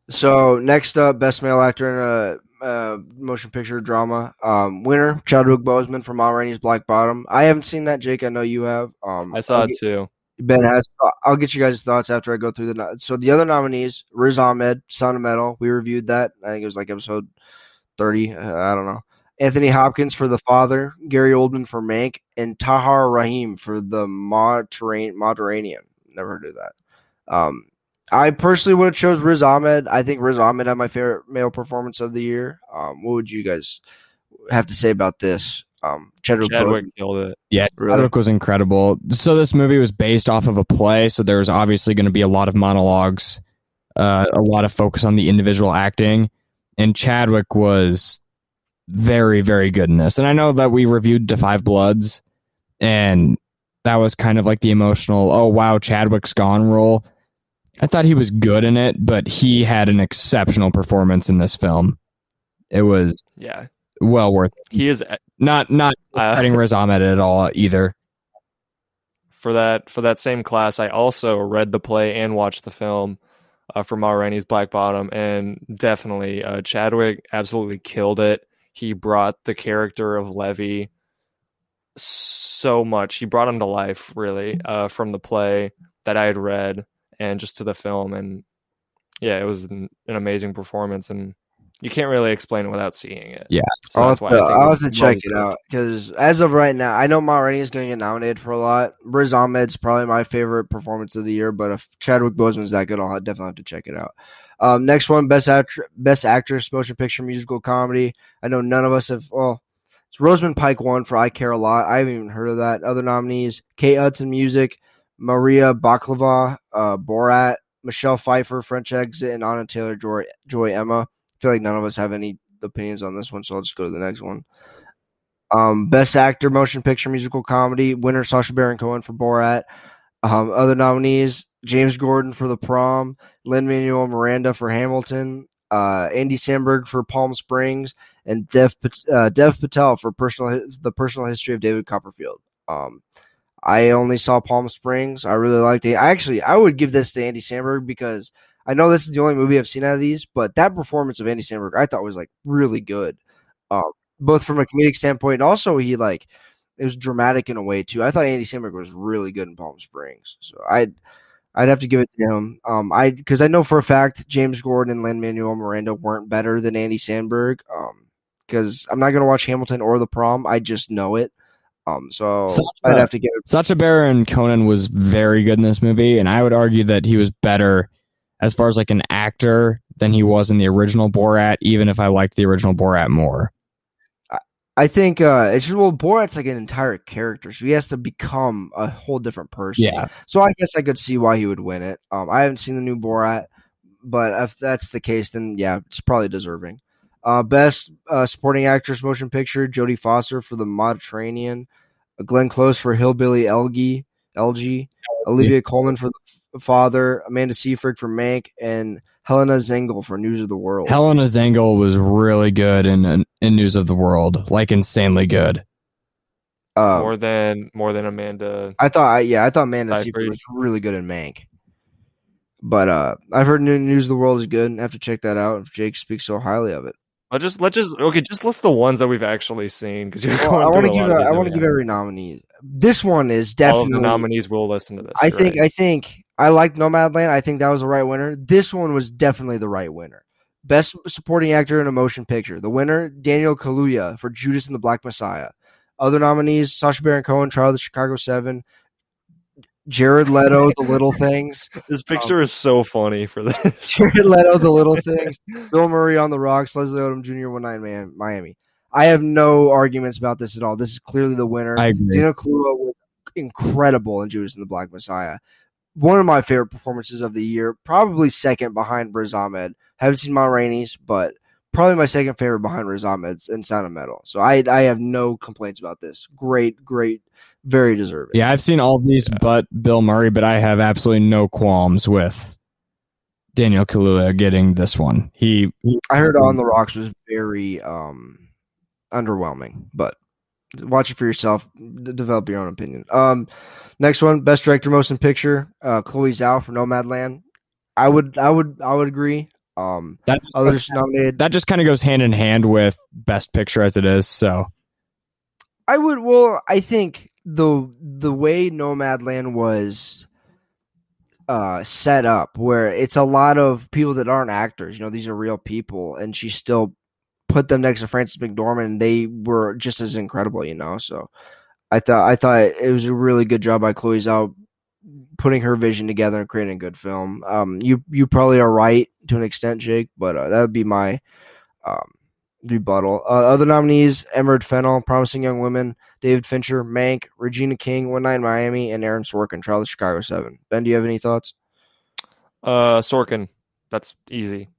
Speaker 5: So next up, best male actor in a uh, motion picture drama. Um, winner Chadwick Boseman for Ma Rainey's Black Bottom. I haven't seen that, Jake. I know you have. Um,
Speaker 4: I saw
Speaker 5: I'll
Speaker 4: it too.
Speaker 5: Ben has. I'll get you guys' thoughts after I go through the. So the other nominees: Riz Ahmed, Sound of Metal. We reviewed that. I think it was like episode thirty. Uh, I don't know. Anthony Hopkins for The Father, Gary Oldman for Mank, and Tahar Rahim for The. Mediterranean. Never heard of that. Um, I personally would have chose Riz Ahmed. I think Riz Ahmed had my favorite male performance of the year. Um, what would you guys have to say about this? Um, Chadwick,
Speaker 4: Chadwick killed it.
Speaker 3: Yeah,
Speaker 5: really?
Speaker 3: Chadwick was incredible. So this movie was based off of a play, so there was obviously going to be a lot of monologues, uh, a lot of focus on the individual acting, and Chadwick was very, very good in this. And I know that we reviewed Da Five Bloods, and that was kind of like the emotional, oh wow, Chadwick's gone role. I thought he was good in it, but he had an exceptional performance in this film. It was
Speaker 4: Yeah,
Speaker 3: well worth it.
Speaker 4: he is
Speaker 3: Not not
Speaker 4: uh,
Speaker 3: cutting Riz Ahmed at all either.
Speaker 4: for that for that same class. I also read the play and watched the film uh, for Ma Rainey's Black Bottom, and definitely uh, Chadwick absolutely killed it. He brought the character of Levee so much. He brought him to life, really, uh, from the play that I had read and just to the film. And yeah, it was an, an amazing performance, and you can't really explain it without seeing it.
Speaker 3: Yeah.
Speaker 4: so
Speaker 5: I'll
Speaker 4: that's
Speaker 5: have
Speaker 4: why
Speaker 5: to,
Speaker 4: I think
Speaker 5: I'll have to check it out because as of right now, I know Ma Rainey is going to get nominated for a lot. Riz Ahmed's probably my favorite performance of the year, but if Chadwick Boseman's that good, I'll definitely have to check it out. Um, next one, best actor, best actress, motion picture, musical comedy. I know none of us have. Well, it's Rosamund Pike won for I Care a Lot. I haven't even heard of that. Other nominees: Kate Hudson, music, Maria Bakalova, uh, Borat, Michelle Pfeiffer, French Exit, and Anya Taylor-Joy, Joy Emma. I feel like none of us have any opinions on this one, so I'll just go to the next one. Um, best actor, motion picture, musical comedy. Winner Sacha Baron Cohen for Borat. Um, other nominees: James Corden for The Prom, Lin Manuel Miranda for Hamilton, uh, Andy Samberg for Palm Springs, and Dev uh, Dev Patel for personal the personal history of David Copperfield. Um, I only saw Palm Springs. I really liked it. I actually I would give this to Andy Samberg because I know this is the only movie I've seen out of these, but that performance of Andy Samberg I thought was like really good, um, both from a comedic standpoint and also he like it was dramatic in a way too. I thought Andy Samberg was really good in Palm Springs, so I'd I'd have to give it to him. Um, I because I know for a fact James Corden and Lin Manuel Miranda weren't better than Andy Samberg. Um, because I'm not gonna watch Hamilton or The Prom. I just know it. Um, so
Speaker 3: Sacha-
Speaker 5: I'd have to give it.
Speaker 3: Sacha Baron Cohen was very good in this movie, and I would argue that he was better as far as like an actor than he was in the original Borat, even if I liked the original Borat more.
Speaker 5: I think uh, it's just well, Borat's like an entire character, so he has to become a whole different person.
Speaker 3: Yeah.
Speaker 5: So I guess I could see why he would win it. Um, I haven't seen the new Borat, but if that's the case, then yeah, it's probably deserving. Uh, best uh, supporting actress motion picture: Jodie Foster for The Mediterranean, Glenn Close for Hillbilly Elegy, LG, Olivia Colman for The Father, Amanda Seyfried for Mank, and Helena Zengel for News of the World.
Speaker 3: Helena Zengel was really good in in News of the World, like insanely good.
Speaker 5: uh,
Speaker 4: more than more than Amanda.
Speaker 5: I thought, I, yeah, I thought Amanda
Speaker 4: Seyfried.
Speaker 5: Seyfried was really good in Mank. But uh, I've heard News of the World is good. I have to check that out if Jake speaks so highly of it.
Speaker 4: Let's just let's just okay. Just list the ones that we've actually seen because you're
Speaker 5: Well,
Speaker 4: going
Speaker 5: I want to give
Speaker 4: lot of
Speaker 5: I
Speaker 4: these
Speaker 5: want to give every nominee. This one is
Speaker 4: haven't. all of
Speaker 5: definitely.
Speaker 4: the nominees will listen to this.
Speaker 5: I
Speaker 4: you're
Speaker 5: think
Speaker 4: right.
Speaker 5: I think I like Nomadland. I think that was the right winner. This one was definitely the right winner. Best supporting actor in a motion picture. The winner, Daniel Kaluuya for Judas and the Black Messiah. Other nominees: Sacha Baron Cohen, Trial of the Chicago Seven, Jared Leto, The Little Things,
Speaker 4: This picture um, is so funny for this.
Speaker 5: Jared Leto, The Little Things, Bill Murray on the Rocks, Leslie Odom Jr. One Night Man, Miami. I have no arguments about this at all. This is clearly the winner.
Speaker 3: I agree.
Speaker 5: Daniel Kaluuya was incredible in Judas and the Black Messiah. One of my favorite performances of the year, probably second behind Riz Ahmed. Haven't seen Ma Rainey's, but probably my second favorite behind Riz Ahmed's in Sound of Metal. So I I have no complaints about this. Great, great, very deserving.
Speaker 3: Yeah, I've seen all of these but Bill Murray, but I have absolutely no qualms with Daniel Kaluuya getting this one. He, he
Speaker 5: I heard On the Rocks was very um underwhelming, but watch it for yourself. D- develop your own opinion. Um, next one, best director, motion picture. Uh, Chloe Zhao for Nomadland. I would, I would, I would agree. Um,
Speaker 3: that
Speaker 5: others nominated.
Speaker 3: that just kind of goes hand in hand with best picture as it is. So
Speaker 5: I would. Well, I think the the way Nomadland was uh, set up, where it's a lot of people that aren't actors. You know, these are real people, and she still put them next to Frances McDormand. And they were just as incredible. You know, so I thought I thought it was a really good job by Chloe Zhao putting her vision together and creating a good film. Um, you you probably are right to an extent, Jake, but uh, that would be my um, rebuttal. Uh, other nominees: Emerald Fennell, Promising Young Women, David Fincher, Mank, Regina King, One Night in Miami, and Aaron Sorkin, Trial of Chicago Seven. Ben, do you have any thoughts?
Speaker 4: Uh, Sorkin. That's easy.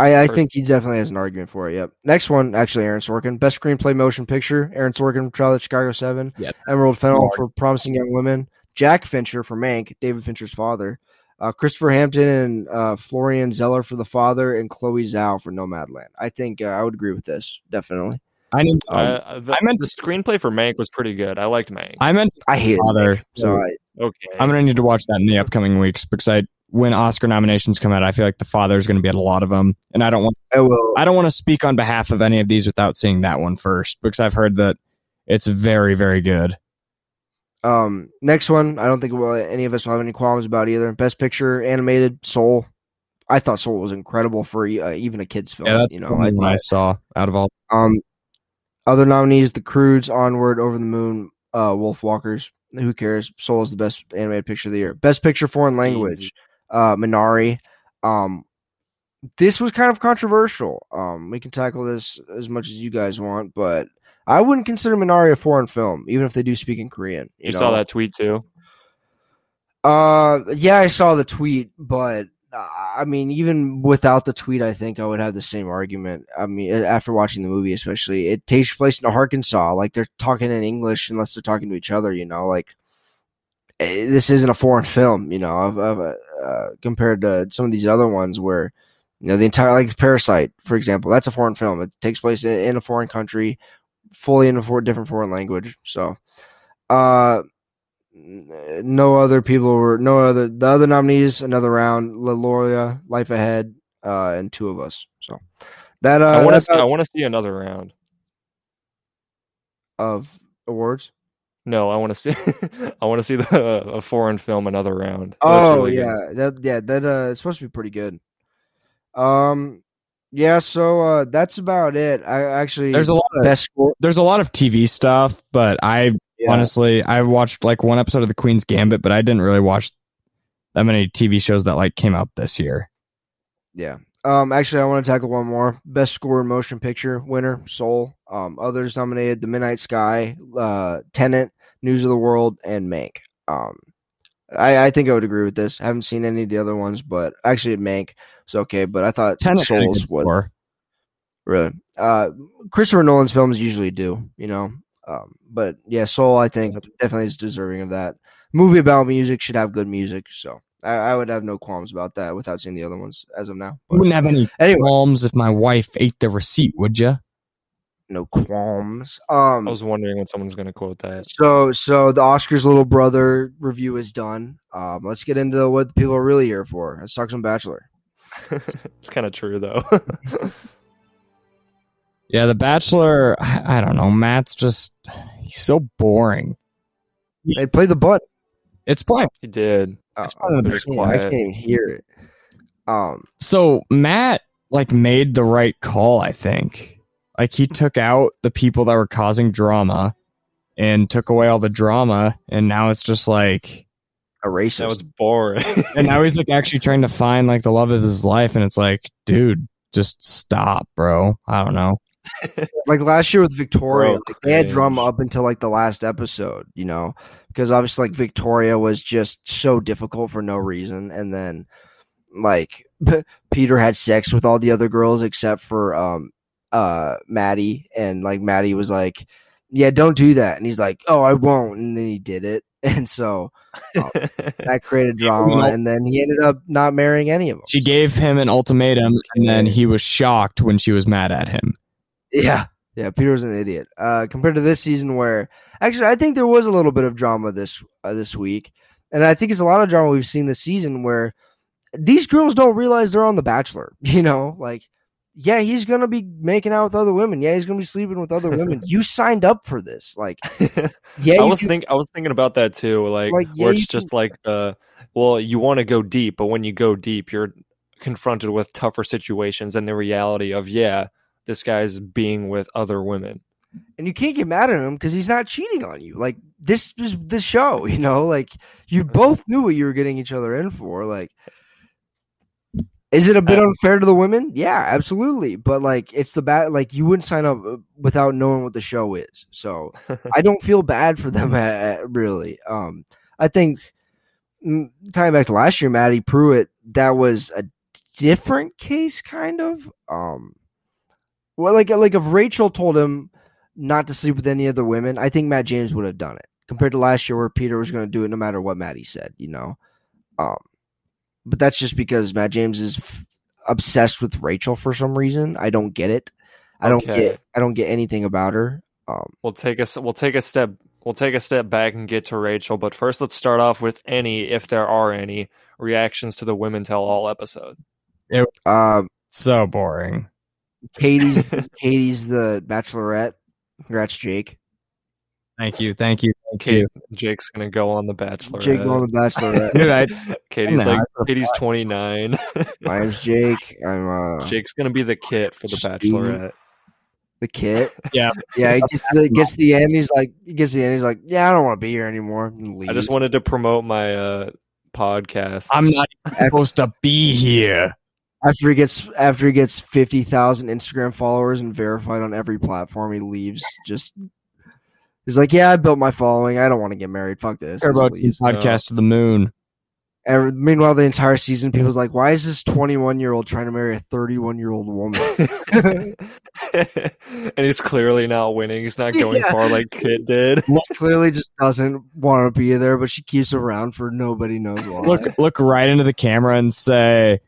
Speaker 5: I, I think he definitely has an argument for it. Yep. Next one, actually, Aaron Sorkin, Best Screenplay Motion Picture. Aaron Sorkin, Trial of Chicago Seven.
Speaker 3: Yep.
Speaker 5: Emerald Fennell
Speaker 3: Lord.
Speaker 5: for Promising Young Women. Jack Fincher for Mank, David Fincher's father. Uh, Christopher Hampton and uh, Florian Zeller for The Father, and Chloe Zhao for Nomadland. I think uh, I would agree with this. Definitely.
Speaker 3: I need.
Speaker 4: Uh, the,
Speaker 3: I meant-
Speaker 4: the screenplay for Mank was pretty good. I liked Mank.
Speaker 3: I meant
Speaker 5: I hate it.
Speaker 3: Father.
Speaker 5: So I,
Speaker 4: okay.
Speaker 3: I'm gonna need to watch that in the upcoming weeks because I when Oscar nominations come out, I feel like the father is gonna be at a lot of them, and I don't want
Speaker 5: I will.
Speaker 3: I don't want to speak on behalf of any of these without seeing that one first because I've heard that it's very very good.
Speaker 5: Um, next one, I don't think well, any of us will have any qualms about either. Best Picture, animated, Soul. I thought Soul was incredible for uh, even a kids film.
Speaker 3: Yeah, that's
Speaker 5: you
Speaker 3: the
Speaker 5: know,
Speaker 3: only
Speaker 5: I
Speaker 3: one I
Speaker 5: thought,
Speaker 3: saw out of all.
Speaker 5: um, other nominees: The Croods, Onward, Over the Moon, uh, Wolf Walkers. Who cares? Soul is the best animated picture of the year. Best Picture, Foreign Language, uh, Minari. Um, this was kind of controversial. Um, we can tackle this as much as you guys want, but I wouldn't consider Minari a foreign film, even if they do speak in Korean.
Speaker 4: You
Speaker 5: know?
Speaker 4: saw that tweet too.
Speaker 5: Uh, yeah, I saw the tweet, but I mean, even without the tweet, I think I would have the same argument. I mean, after watching the movie, especially, it takes place in Arkansas. Like they're talking in English unless they're talking to each other. You know, like eh, this isn't a foreign film. You know, of uh, compared to some of these other ones where you know the entire like Parasite, for example, that's a foreign film. It takes place in, a foreign country, fully in a different foreign language. So, uh no other people were no other the other nominees another round La Llorona, Life Ahead, uh, and two of us. So that uh,
Speaker 4: I want to. I want to see another round.
Speaker 5: of awards.
Speaker 4: No, I want to see. I want to see the a foreign film another round.
Speaker 5: Oh
Speaker 4: really good.
Speaker 5: yeah, that yeah that uh, it's supposed to be pretty good. Um, yeah. So uh, that's about it. I actually
Speaker 3: There's a lot of
Speaker 5: best score.
Speaker 3: there's a lot of TV stuff, but I
Speaker 5: Yeah.
Speaker 3: honestly I've watched like one episode of The Queen's Gambit, but I didn't really watch that many TV shows that like came out this year.
Speaker 5: Yeah. Um, actually, I want to tackle one more. Best score in motion picture winner, Soul. Um, others nominated: The Midnight Sky, uh, Tenet, News of the World, and Mank. Um, I, I think I would agree with this. I haven't seen any of the other ones, but actually, Mank was okay. But I thought
Speaker 3: Tenet
Speaker 5: Soul's
Speaker 3: would.
Speaker 5: really. Uh, Christopher Nolan's films usually do, you know. Um, but yeah, Soul, I think definitely is deserving of that. Movie about music should have good music, so I, I would have no qualms about that without seeing the other ones as of now.
Speaker 3: You
Speaker 5: But
Speaker 3: wouldn't have any
Speaker 5: anyway,
Speaker 3: qualms if my wife ate the receipt, would you?
Speaker 5: no qualms. Um,
Speaker 4: I was wondering when someone's going to quote that.
Speaker 5: so so the Oscars little brother review is done. Um, let's get into what people are really here for. Let's talk some Bachelor.
Speaker 4: it's kind of true though.
Speaker 3: Yeah, The Bachelor. I I don't know. Matt's just he's so boring.
Speaker 5: They play the butt.
Speaker 3: It's playing.
Speaker 4: He did.
Speaker 5: Uh,
Speaker 3: It's part the
Speaker 4: It was
Speaker 5: I can't even hear it. Um,
Speaker 3: So Matt like made the right call, I think. Like he took out the people that were causing drama and took away all the drama and now it's just like
Speaker 5: a racist.
Speaker 4: That was boring.
Speaker 3: and now he's like actually trying to find like the love of his life and it's like, dude, just stop, bro. I don't know.
Speaker 5: like last year with Victoria,
Speaker 4: Bro,
Speaker 5: like, they had
Speaker 4: cringe.
Speaker 5: drama up until like the last episode, you know, because obviously like Victoria was just so difficult for no reason, and then like Peter had sex with all the other girls except for um uh Maddie, and like Maddie was like, "Yeah, don't do that," and he's like, "Oh, I won't," and then he did it, and so that created drama, and then he ended up not marrying any of them.
Speaker 3: She gave him an ultimatum and then he was shocked when she was mad at him.
Speaker 5: Yeah. Yeah, Peter was an idiot. Uh, compared to this season, where actually I think there was a little bit of drama this uh, this week, and I think it's a lot of drama we've seen this season where these girls don't realize they're on The Bachelor. You know, like yeah, he's gonna be making out with other women. Yeah, he's gonna be sleeping with other women. you signed up for this. Like, yeah,
Speaker 4: I was
Speaker 5: can-
Speaker 4: think I was thinking about that too. Like,
Speaker 5: Like, yeah,
Speaker 4: where it's just like the well, you want to go deep, but when you go deep, you're confronted with tougher situations and the reality of yeah, this guy's being with other women.
Speaker 5: and you can't get mad at him because he's not cheating on you. Like this is this show, you know. Like you both knew what you were getting each other in for. Like, is it a bit
Speaker 4: Uh,
Speaker 5: unfair to the women? Yeah, absolutely. But like, it's the bad. Like you wouldn't sign up uh, without knowing what the show is. So I don't feel bad for them. uh, Really, um, I think mm, tying back to last year, Maddie Prewett, that was a different case, kind of. Um, well, like like if Rachel told him not to sleep with any other women, I think Matt James would have done it compared to last year where Peter was going to do it no matter what Maddie said, you know. Um, but that's just because Matt James is f- obsessed with Rachel for some reason. I don't get it. I don't
Speaker 4: Okay.
Speaker 5: get. I don't get anything about her. Um,
Speaker 4: We'll take us. We'll take a step. We'll take a step back and get to Rachel. But first, let's start off with any, if there are any, reactions to the Women Tell All episode.
Speaker 5: It, uh,
Speaker 3: So boring.
Speaker 5: Katie's Katie's the Bachelorette. Congrats, Jake.
Speaker 3: Thank you. Thank you. Thank
Speaker 4: Kate,
Speaker 3: you.
Speaker 4: Jake's gonna go on the Bachelor.
Speaker 5: Jake going to Bachelorette.
Speaker 3: Dude, I,
Speaker 4: Katie's
Speaker 3: Nah,
Speaker 4: like
Speaker 3: I
Speaker 4: Katie's twenty nine.
Speaker 5: My name's Jake. I'm uh
Speaker 4: Jake's gonna be the kit for the
Speaker 5: Steve.
Speaker 4: Bachelorette.
Speaker 5: the kit.
Speaker 3: Yeah.
Speaker 5: Yeah, he gets, to, gets the end. He's like, he gets the end. He's like, yeah, I don't want to be here anymore.
Speaker 4: I just wanted to promote my uh podcast.
Speaker 3: I'm not supposed to be here.
Speaker 5: After he gets after he gets fifty thousand Instagram followers and verified on every platform, he leaves. Just he's like, yeah, I built my following. I don't want to get married. Fuck this.
Speaker 3: Care about
Speaker 5: leaves.
Speaker 3: podcast to the moon.
Speaker 5: Every- meanwhile, the entire season, people's like, why is this twenty one year old trying to marry a thirty one year old woman?
Speaker 4: and he's clearly not winning. He's not going
Speaker 5: Yeah.
Speaker 4: far like Kit did.
Speaker 5: Clearly, just doesn't want to be there, but she keeps around for nobody knows why.
Speaker 3: Look look right into the camera and say,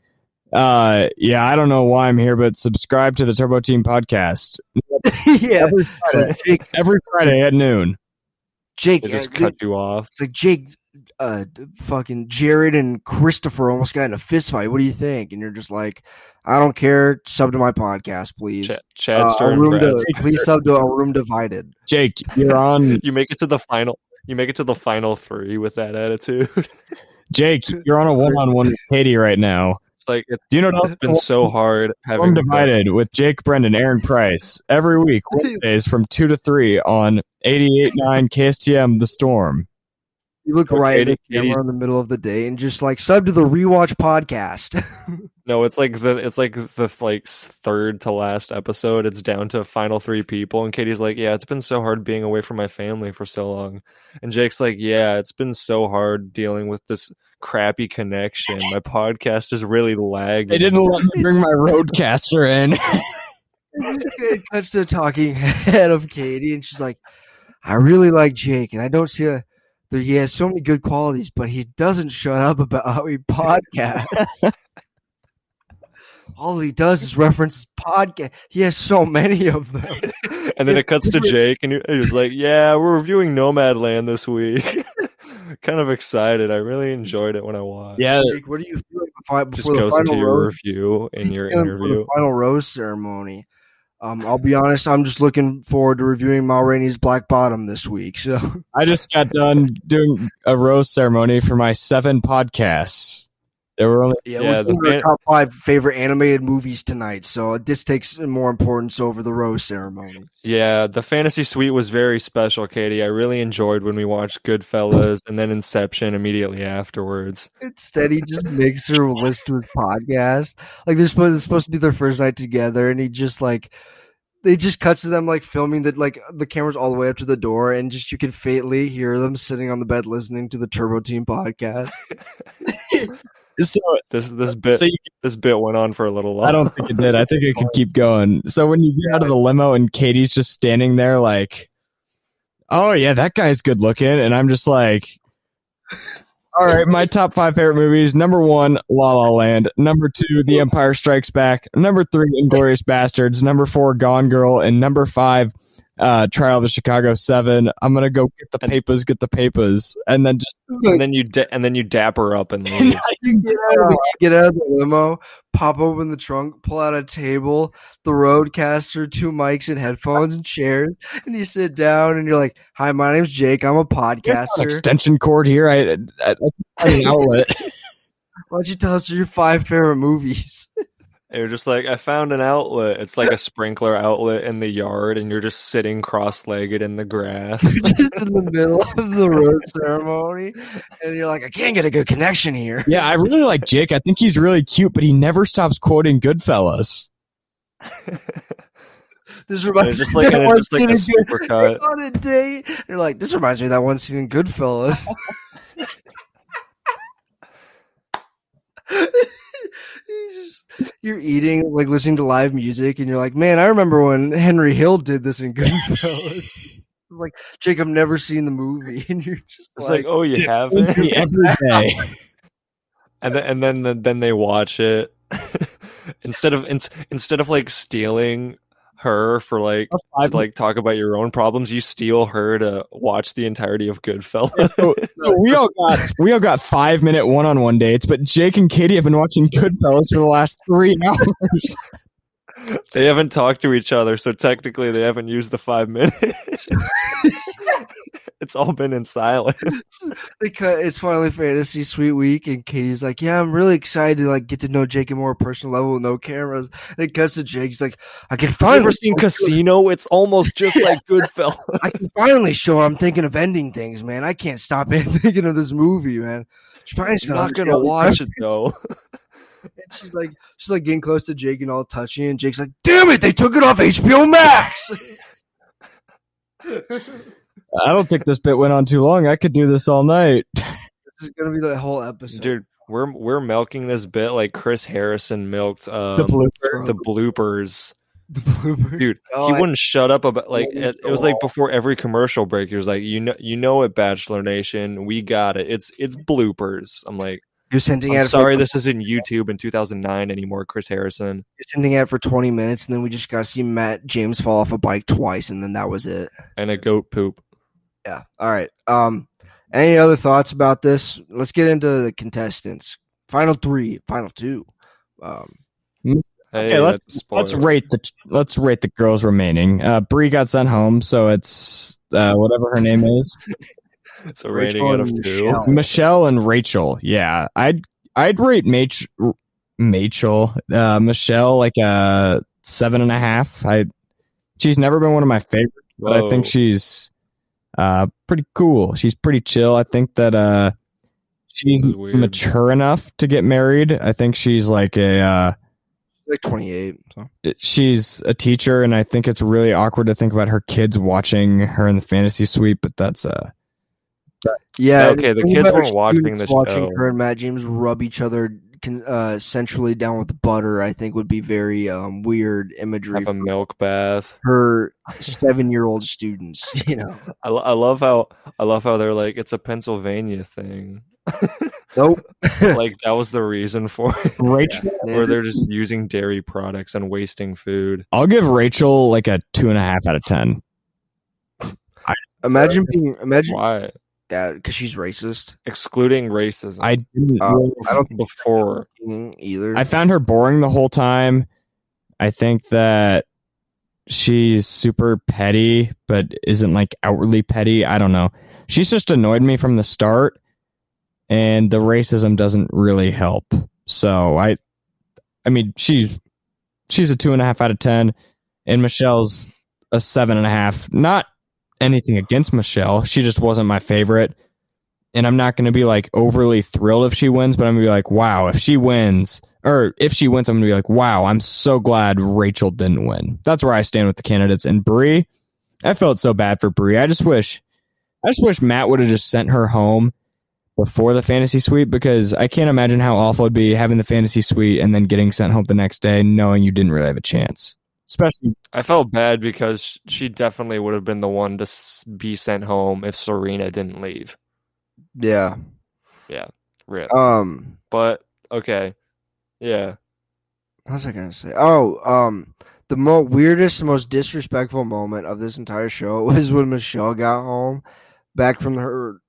Speaker 3: uh yeah, I don't know why I'm here, but subscribe to the Turbo Team podcast.
Speaker 5: yeah, it's like, Jake,
Speaker 3: Every Friday at noon.
Speaker 5: Jake,
Speaker 4: They
Speaker 5: uh,
Speaker 4: just cut you off.
Speaker 5: It's like Jake, uh, fucking Jared and Christopher almost got in a fist fight. What do you think? And you're just like, I don't care. Sub to my podcast, please.
Speaker 4: Ch- Chad
Speaker 5: Uh, room to, please sub to a room divided.
Speaker 3: Jake, you're on
Speaker 4: You make it to the final. You make it to the final three with that attitude.
Speaker 3: Jake, you're on a one on one with Katie right now.
Speaker 4: It's like it's
Speaker 3: Do you know else?
Speaker 4: been so hard having
Speaker 3: divided with Jake Brendan, Aaron Price every week, Wednesdays from two to three on 88.9 KSTM The Storm.
Speaker 5: You look
Speaker 4: Okay,
Speaker 5: right at the
Speaker 4: Katie-
Speaker 5: camera in the middle of the day and just like sub to the rewatch podcast.
Speaker 4: No, it's like the it's like the like third to last episode. It's down to final three people, and Katie's like, "Yeah, it's been so hard being away from my family for so long." And Jake's like, "Yeah, it's been so hard dealing with this crappy connection. My podcast is really lagging."
Speaker 3: They didn't let me bring my Rodecaster in.
Speaker 5: it cuts to a talking head of Katie, and she's like, "I really like Jake, and I don't see a." There, he has so many good qualities, but he doesn't shut up about how he podcasts. All he does is reference his podcast. He has so many of them.
Speaker 4: and then it cuts to Jake, and he's like, "Yeah, we're reviewing Nomadland this week." kind of excited. I really enjoyed it when I watched.
Speaker 3: yeah,
Speaker 5: Jake, what do you feel like before,
Speaker 4: just
Speaker 5: before the
Speaker 4: goes into your
Speaker 5: rose?
Speaker 4: review in your interview.
Speaker 5: the final rose ceremony. Um, I'll be honest, I'm just looking forward to reviewing Ma Rainey's Black Bottom this week. So
Speaker 3: I just got done doing a rose ceremony for my seven podcasts. There were only
Speaker 5: yeah,
Speaker 4: Yeah, the
Speaker 5: top five favorite animated movies tonight. So this takes more importance over the rose ceremony.
Speaker 4: Yeah, the fantasy suite was very special, Katie. I really enjoyed when we watched Goodfellas and then Inception immediately afterwards.
Speaker 5: Instead, he just makes her listen to his podcast. Like they're supposed it's supposed to be their first night together, and he just like they just cuts to them like filming that like the camera's all the way up to the door, and just you can faintly hear them sitting on the bed listening to the Turbo Team podcast.
Speaker 3: so,
Speaker 4: This this bit
Speaker 3: so you,
Speaker 4: this bit went on for a little while.
Speaker 3: I don't think it did. I think it could keep going. So when you get out of the limo and Katie's just standing there like, "Oh yeah, that guy's good looking," and I'm just like, "All right, my top five favorite movies: number one, La La Land; number two, The Empire Strikes Back; number three, Inglourious Basterds; number four, Gone Girl; and number five." Uh, Trial of the Chicago Seven. I'm gonna go get the papers, get the papers, and then just
Speaker 4: and then you da- and then you dapper up and leave.
Speaker 5: You get out, of the, get out of the limo, pop open the trunk, pull out a table, the Rodecaster, two mics and headphones and chairs, and you sit down and you're like, "Hi, my name's Jake. I'm a
Speaker 3: There's an
Speaker 5: podcaster.
Speaker 3: extension cord here. I, I, I an outlet.
Speaker 5: Why don't you tell us your five favorite movies?"
Speaker 4: You're just like, I found an outlet. It's like a sprinkler outlet in the yard, and you're just sitting cross-legged in the grass.
Speaker 5: just in the middle of the road ceremony, and you're like, "I can't get a good connection here."
Speaker 3: Yeah, I really like Jake. I think he's really cute, but he never stops quoting Goodfellas.
Speaker 5: This
Speaker 4: And
Speaker 5: reminds
Speaker 4: it's just
Speaker 5: me
Speaker 4: like,
Speaker 5: of that
Speaker 4: it's just like
Speaker 5: one
Speaker 4: a
Speaker 5: scene in
Speaker 4: super cut.
Speaker 5: on a date. You're like, this reminds me of that one scene in Goodfellas. He's just, you're eating, like listening to live music, and you're like, man, I remember when Henry Hill did this in Goodfellas. like, Jake, I've never seen the movie, and you're just
Speaker 4: It's
Speaker 5: like,
Speaker 4: like, oh, you haven't,
Speaker 3: Me every day.
Speaker 4: and then and then then they watch it instead of in, instead of like stealing her for like to, like talk about your own problems. You steal her to watch the entirety of Goodfellas.
Speaker 3: So, so we all got we all got five minute one on one dates, but Jake and Katie have been watching Goodfellas for the last three hours.
Speaker 4: they haven't talked to each other, so technically they haven't used the five minutes. it's all been in silence.
Speaker 5: they cut, it's finally fantasy suite week, and Katie's like, "Yeah, I'm really excited to like get to know Jake at more personal level with no cameras." And it cuts to Jake. He's like, "I can finally
Speaker 4: ever seen Casino? It's almost just like Goodfellas.
Speaker 5: I can finally show I'm thinking of ending things, man. I can't stop thinking of this movie, man." She's finally
Speaker 4: not gonna watch it though.
Speaker 5: And she's like, she's like getting close to Jake and all touchy, and Jake's like, "Damn it, they took it off HBO Max."
Speaker 3: I don't think this bit went on too long. I could do this all night.
Speaker 5: this is gonna be the whole episode.
Speaker 4: Dude, we're we're milking this bit like Chris Harrison milked um,
Speaker 3: The blooper.
Speaker 4: the bloopers.
Speaker 5: the blooper.
Speaker 4: Dude,
Speaker 5: Oh,
Speaker 4: he
Speaker 5: I-
Speaker 4: wouldn't shut up about like it, it was like before every commercial break. He was like, "You know, you know it, Bachelor Nation. We got it. It's it's bloopers." I'm like,
Speaker 5: You're sending
Speaker 4: I'm
Speaker 5: at
Speaker 4: sorry,
Speaker 5: For,
Speaker 4: this isn't YouTube in 2009 anymore, Chris Harrison.
Speaker 5: you're sending out for 20 minutes, and then we just got to see Matt James fall off a bike twice, and then that was it.
Speaker 4: And a goat poop.
Speaker 5: Yeah. All right. Um, any other thoughts about this? Let's get into the contestants. Final three, final two. Um,
Speaker 4: Hey,
Speaker 3: Okay, let's-
Speaker 4: that's a spoiler.
Speaker 3: Let's rate the let's rate the girls remaining. Uh, Bree got sent home, so it's uh, whatever her name is,
Speaker 4: It's a rating
Speaker 5: Rachel
Speaker 4: out of two.
Speaker 5: Michelle.
Speaker 3: Michelle and Rachel. Yeah, I'd I'd rate Mach Machel uh, Michelle like a seven and a half. I she's never been one of my favorites, but I think she's uh pretty cool. She's pretty chill. I think that uh she's
Speaker 4: This is weird.
Speaker 3: mature enough to get married. I think she's like a uh
Speaker 5: like 28. So.
Speaker 3: she's a teacher and I think it's really awkward to think about her kids watching her in the fantasy suite, but that's uh
Speaker 5: Yeah.
Speaker 4: Okay, the kids weren't watching
Speaker 5: students
Speaker 4: this
Speaker 5: Watching
Speaker 4: show.
Speaker 5: her and Matt James rub each other con- uh, sensually down with butter, I think, would be very um, weird imagery
Speaker 4: Have a milk bath.
Speaker 5: her seven-year-old students. You know.
Speaker 4: I, I love how I love how they're like it's a Pennsylvania thing.
Speaker 5: Nope.
Speaker 4: like that was the reason for it.
Speaker 3: Rachel
Speaker 4: Or they're just using dairy products and wasting food.
Speaker 3: I'll give Rachel like a two and a half out of ten.
Speaker 5: Imagine being imagine
Speaker 4: Why?
Speaker 5: Yeah, because she's racist.
Speaker 4: Excluding racism.
Speaker 3: I didn't
Speaker 5: Uh,
Speaker 3: really-
Speaker 5: I don't think
Speaker 4: before
Speaker 5: either.
Speaker 3: I found her boring the whole time. I think that she's super petty, but isn't like outwardly petty. I don't know. She's just annoyed me from the start, and the racism doesn't really help. So I, I mean, she's she's a two and a half out of ten, and Michelle's a seven and a half. Not anything against Michelle, she just wasn't my favorite. And I'm not going to be like overly thrilled if she wins, but I'm going to be like, wow, if she wins, or if she wins, I'm going to be like, wow, I'm so glad Rachel didn't win. That's where I stand with the candidates. And Brie, I felt so bad for Brie. I just wish, I just wish Matt would have just sent her home before the fantasy suite because I can't imagine how awful it'd be having the fantasy suite and then getting sent home the next day knowing you didn't really have a chance. Especially,
Speaker 4: I felt bad because she definitely would have been the one to be sent home if Serena didn't leave.
Speaker 5: Yeah. Yeah.
Speaker 4: Rip.
Speaker 5: Um.
Speaker 4: But okay, yeah.
Speaker 5: What was I gonna say? Oh, um, the mo- weirdest, most disrespectful moment of this entire show was when Michelle got home back from her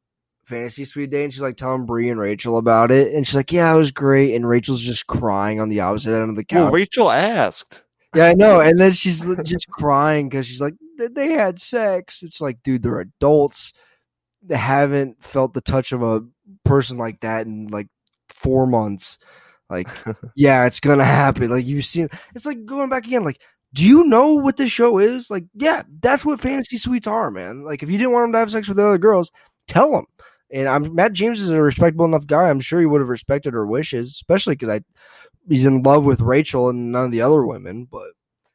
Speaker 5: fantasy suite day, and she's like telling Bri and Rachel about it, and she's like, "Yeah, it was great," and Rachel's just crying on the opposite end of the
Speaker 4: Well,
Speaker 5: couch.
Speaker 4: Rachel asked.
Speaker 5: Yeah, I know, and then she's just crying because she's like, "They had sex." It's like, dude, they're adults. They haven't felt the touch of a person like that in like four months. Like, yeah, it's gonna happen. Like you've seen, it's like going back again. Like, do you know what this show is? Like, yeah, that's what fantasy suites are, man. Like, if you didn't want them to have sex with the other girls, tell them. And I'm Matt James is a respectable enough guy. I'm sure he would have respected her wishes, especially because I he's in love with Rachel and none of the other women. But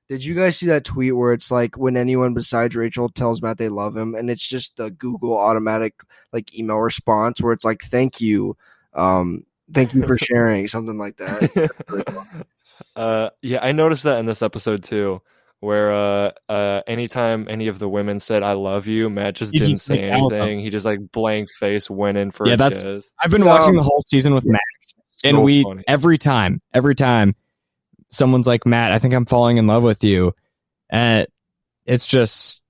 Speaker 5: did you guys see that tweet where it's like when anyone besides Rachel tells Matt they love him, and it's just the Google automatic like email response where it's like, "Thank you, um, thank you for sharing," something like that.
Speaker 4: uh, yeah, I noticed that in this episode too, where uh, uh, anytime any of the women said "I love you," Matt just
Speaker 3: He
Speaker 4: didn't
Speaker 3: just
Speaker 4: say
Speaker 3: makes out with them.
Speaker 4: anything. He just like blank face went in for
Speaker 3: Yeah,
Speaker 4: a
Speaker 3: that's-
Speaker 4: kiss.
Speaker 3: I've been
Speaker 5: Um,
Speaker 3: watching the whole season with Max, and
Speaker 4: So
Speaker 3: we
Speaker 4: funny.
Speaker 3: every time, every time someone's like, "Matt, I think I'm falling in love with you," and it's just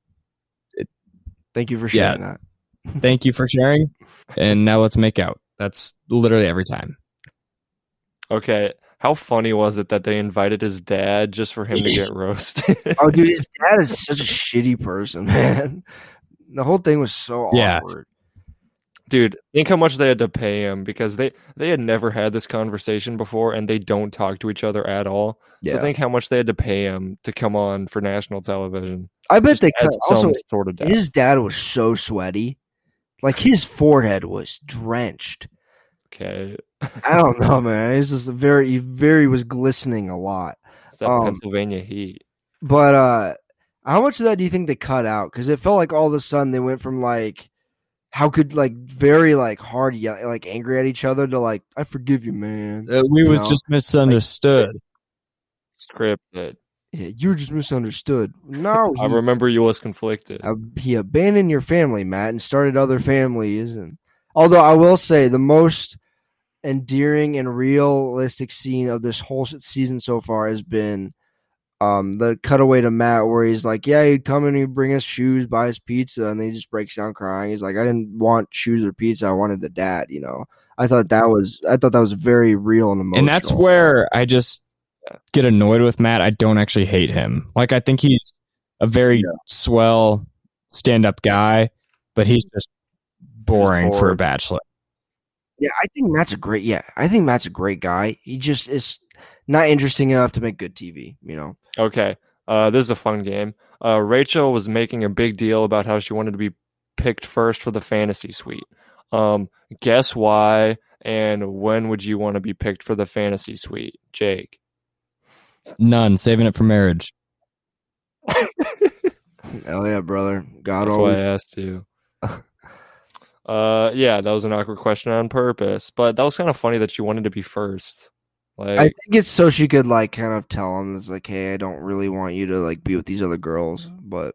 Speaker 5: Thank you for
Speaker 3: Yeah.
Speaker 5: sharing that.
Speaker 3: thank you for sharing, and now let's make out. That's literally every time.
Speaker 4: Okay, how funny was it that they invited his dad just for him to get roasted?
Speaker 5: Oh, dude, his dad is such a shitty person, man. The whole thing was so
Speaker 3: Yeah.
Speaker 5: awkward.
Speaker 4: Dude, think how much they had to pay him because they they had never had this conversation before and they don't talk to each other at all.
Speaker 5: Yeah,
Speaker 4: So think how much they had to pay him to come on for national television.
Speaker 5: I bet
Speaker 4: Just
Speaker 5: they cut. Also,
Speaker 4: some sort of
Speaker 5: his dad was so sweaty, like his forehead was drenched.
Speaker 4: Okay,
Speaker 5: I don't know, man. It's just very, he very was glistening a lot.
Speaker 4: it's that
Speaker 5: Um,
Speaker 4: Pennsylvania heat.
Speaker 5: But uh how much of that do you think they cut out? Because it felt like all of a sudden they went from like how could like very like hard yell, like angry at each other to like I forgive you, man.
Speaker 3: Uh, we was
Speaker 5: No.
Speaker 3: just misunderstood.
Speaker 4: Scripted.
Speaker 5: Yeah, you were just misunderstood. No,
Speaker 4: I remember you was conflicted.
Speaker 5: uh, he abandoned your family, Matt, and started other families. And although I will say the most endearing and realistic scene of this whole season so far has been um the cutaway to Matt where he's like, Yeah, he'd come and he'd bring us shoes, buy us pizza, and then he just breaks down crying. He's like, I didn't want shoes or pizza, I wanted a dad, you know. I thought that was I thought that was very real and emotional.
Speaker 3: And that's where I just get annoyed with Matt. I don't actually hate him. Like I think he's a very swell stand-up guy, but he's just boring for a bachelor.
Speaker 5: Yeah, I think Matt's a great yeah, I think Matt's a great guy. He just is not interesting enough to make good TV, you know.
Speaker 4: Okay, uh, this is a fun game. Uh, Rachel was making a big deal about how she wanted to be picked first for the fantasy suite. Um, guess why? And when would you want to be picked for the fantasy suite, Jake?
Speaker 3: None. Saving it for marriage.
Speaker 5: Hell yeah, brother. God
Speaker 4: That's why I asked you. uh, yeah, that was an awkward question on purpose, but that was kind of funny that you wanted to be first. Like,
Speaker 5: I think it's so she could like kind of tell him it's like, hey, I don't really want you to like be with these other girls, mm-hmm. but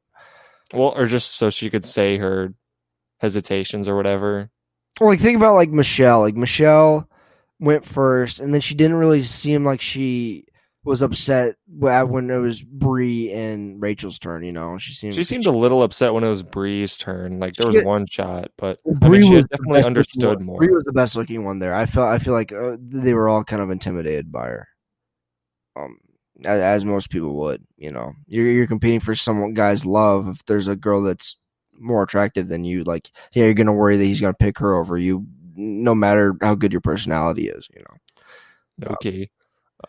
Speaker 4: well, or just so she could say her hesitations or whatever.
Speaker 5: well, like think about like Michelle. Like Michelle went first, and then she didn't really seem like she was upset when it was Bri and Rachel's turn. You know, she seemed
Speaker 4: She seemed a little upset when it was Bri's turn. Like there was
Speaker 5: She-
Speaker 4: one shot, but I
Speaker 5: Bri
Speaker 4: mean,
Speaker 5: was
Speaker 4: definitely understood more.
Speaker 5: Bri was the best looking one there. I felt I feel like uh, they were all kind of intimidated by her. Um, as, as most people would. You know, you're you're competing for some guy's love. If there's a girl that's more attractive than you, like yeah, you're gonna worry that he's gonna pick her over you, no matter how good your personality is. You know.
Speaker 4: Okay.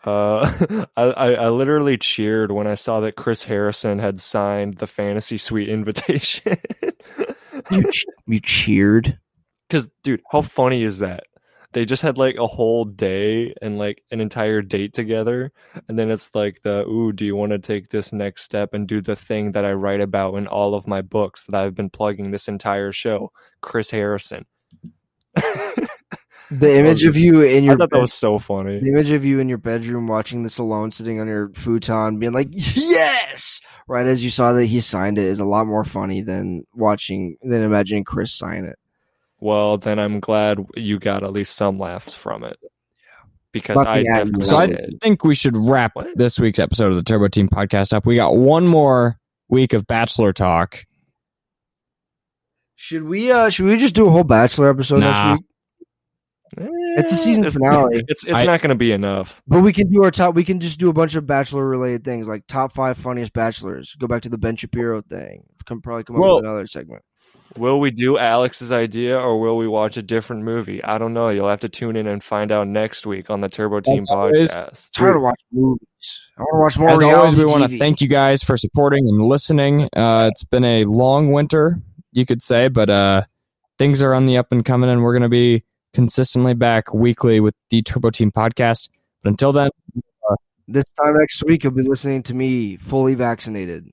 Speaker 4: Uh, I, I I literally cheered when I saw that Chris Harrison had signed the fantasy suite invitation.
Speaker 5: You you cheered.
Speaker 4: Because, dude, how funny is that? They just had like a whole day and like an entire date together, and then it's like the ooh, do you want to take this next step and do the thing that I write about in all of my books that I've been plugging this entire show? Chris Harrison.
Speaker 5: The image of you in
Speaker 4: I
Speaker 5: your
Speaker 4: thought that was so funny.
Speaker 5: the image of you in your bedroom watching this alone, sitting on your futon, being like yes, right as you saw that he signed it, is a lot more funny than watching than imagining Chris sign it.
Speaker 4: Well, then I'm glad you got at least some laughs from it. Because
Speaker 5: Fucking
Speaker 4: I
Speaker 5: at
Speaker 4: definitely
Speaker 3: So I
Speaker 4: did.
Speaker 3: think we should wrap
Speaker 4: What?
Speaker 3: this week's episode of the Turbo Team podcast up. We got one more week of Bachelor talk.
Speaker 5: Should we uh should we just do a whole Bachelor episode
Speaker 3: Nah.
Speaker 5: next week? It's the season finale.
Speaker 4: It's it's
Speaker 3: I-
Speaker 4: not going to be enough.
Speaker 5: But we can do our top. We can just do a bunch of Bachelor related things, like top five funniest Bachelors. Go back to the Ben Shapiro thing. Can probably come up
Speaker 3: Well-
Speaker 5: with another segment.
Speaker 4: Will we do Alex's idea or will we watch a different movie? I don't know. You'll have to tune in and find out next week on the Turbo Team
Speaker 3: always,
Speaker 4: podcast.
Speaker 5: tired of watch movies. I want to watch more.
Speaker 3: As always, we
Speaker 5: reality
Speaker 3: want to thank you guys for supporting and listening. Uh, it's been a long winter, you could say, but uh, things are on the up and coming, and we're going to be consistently back weekly with the Turbo Team podcast. But until then,
Speaker 5: This time next week, you'll be listening to me fully vaccinated.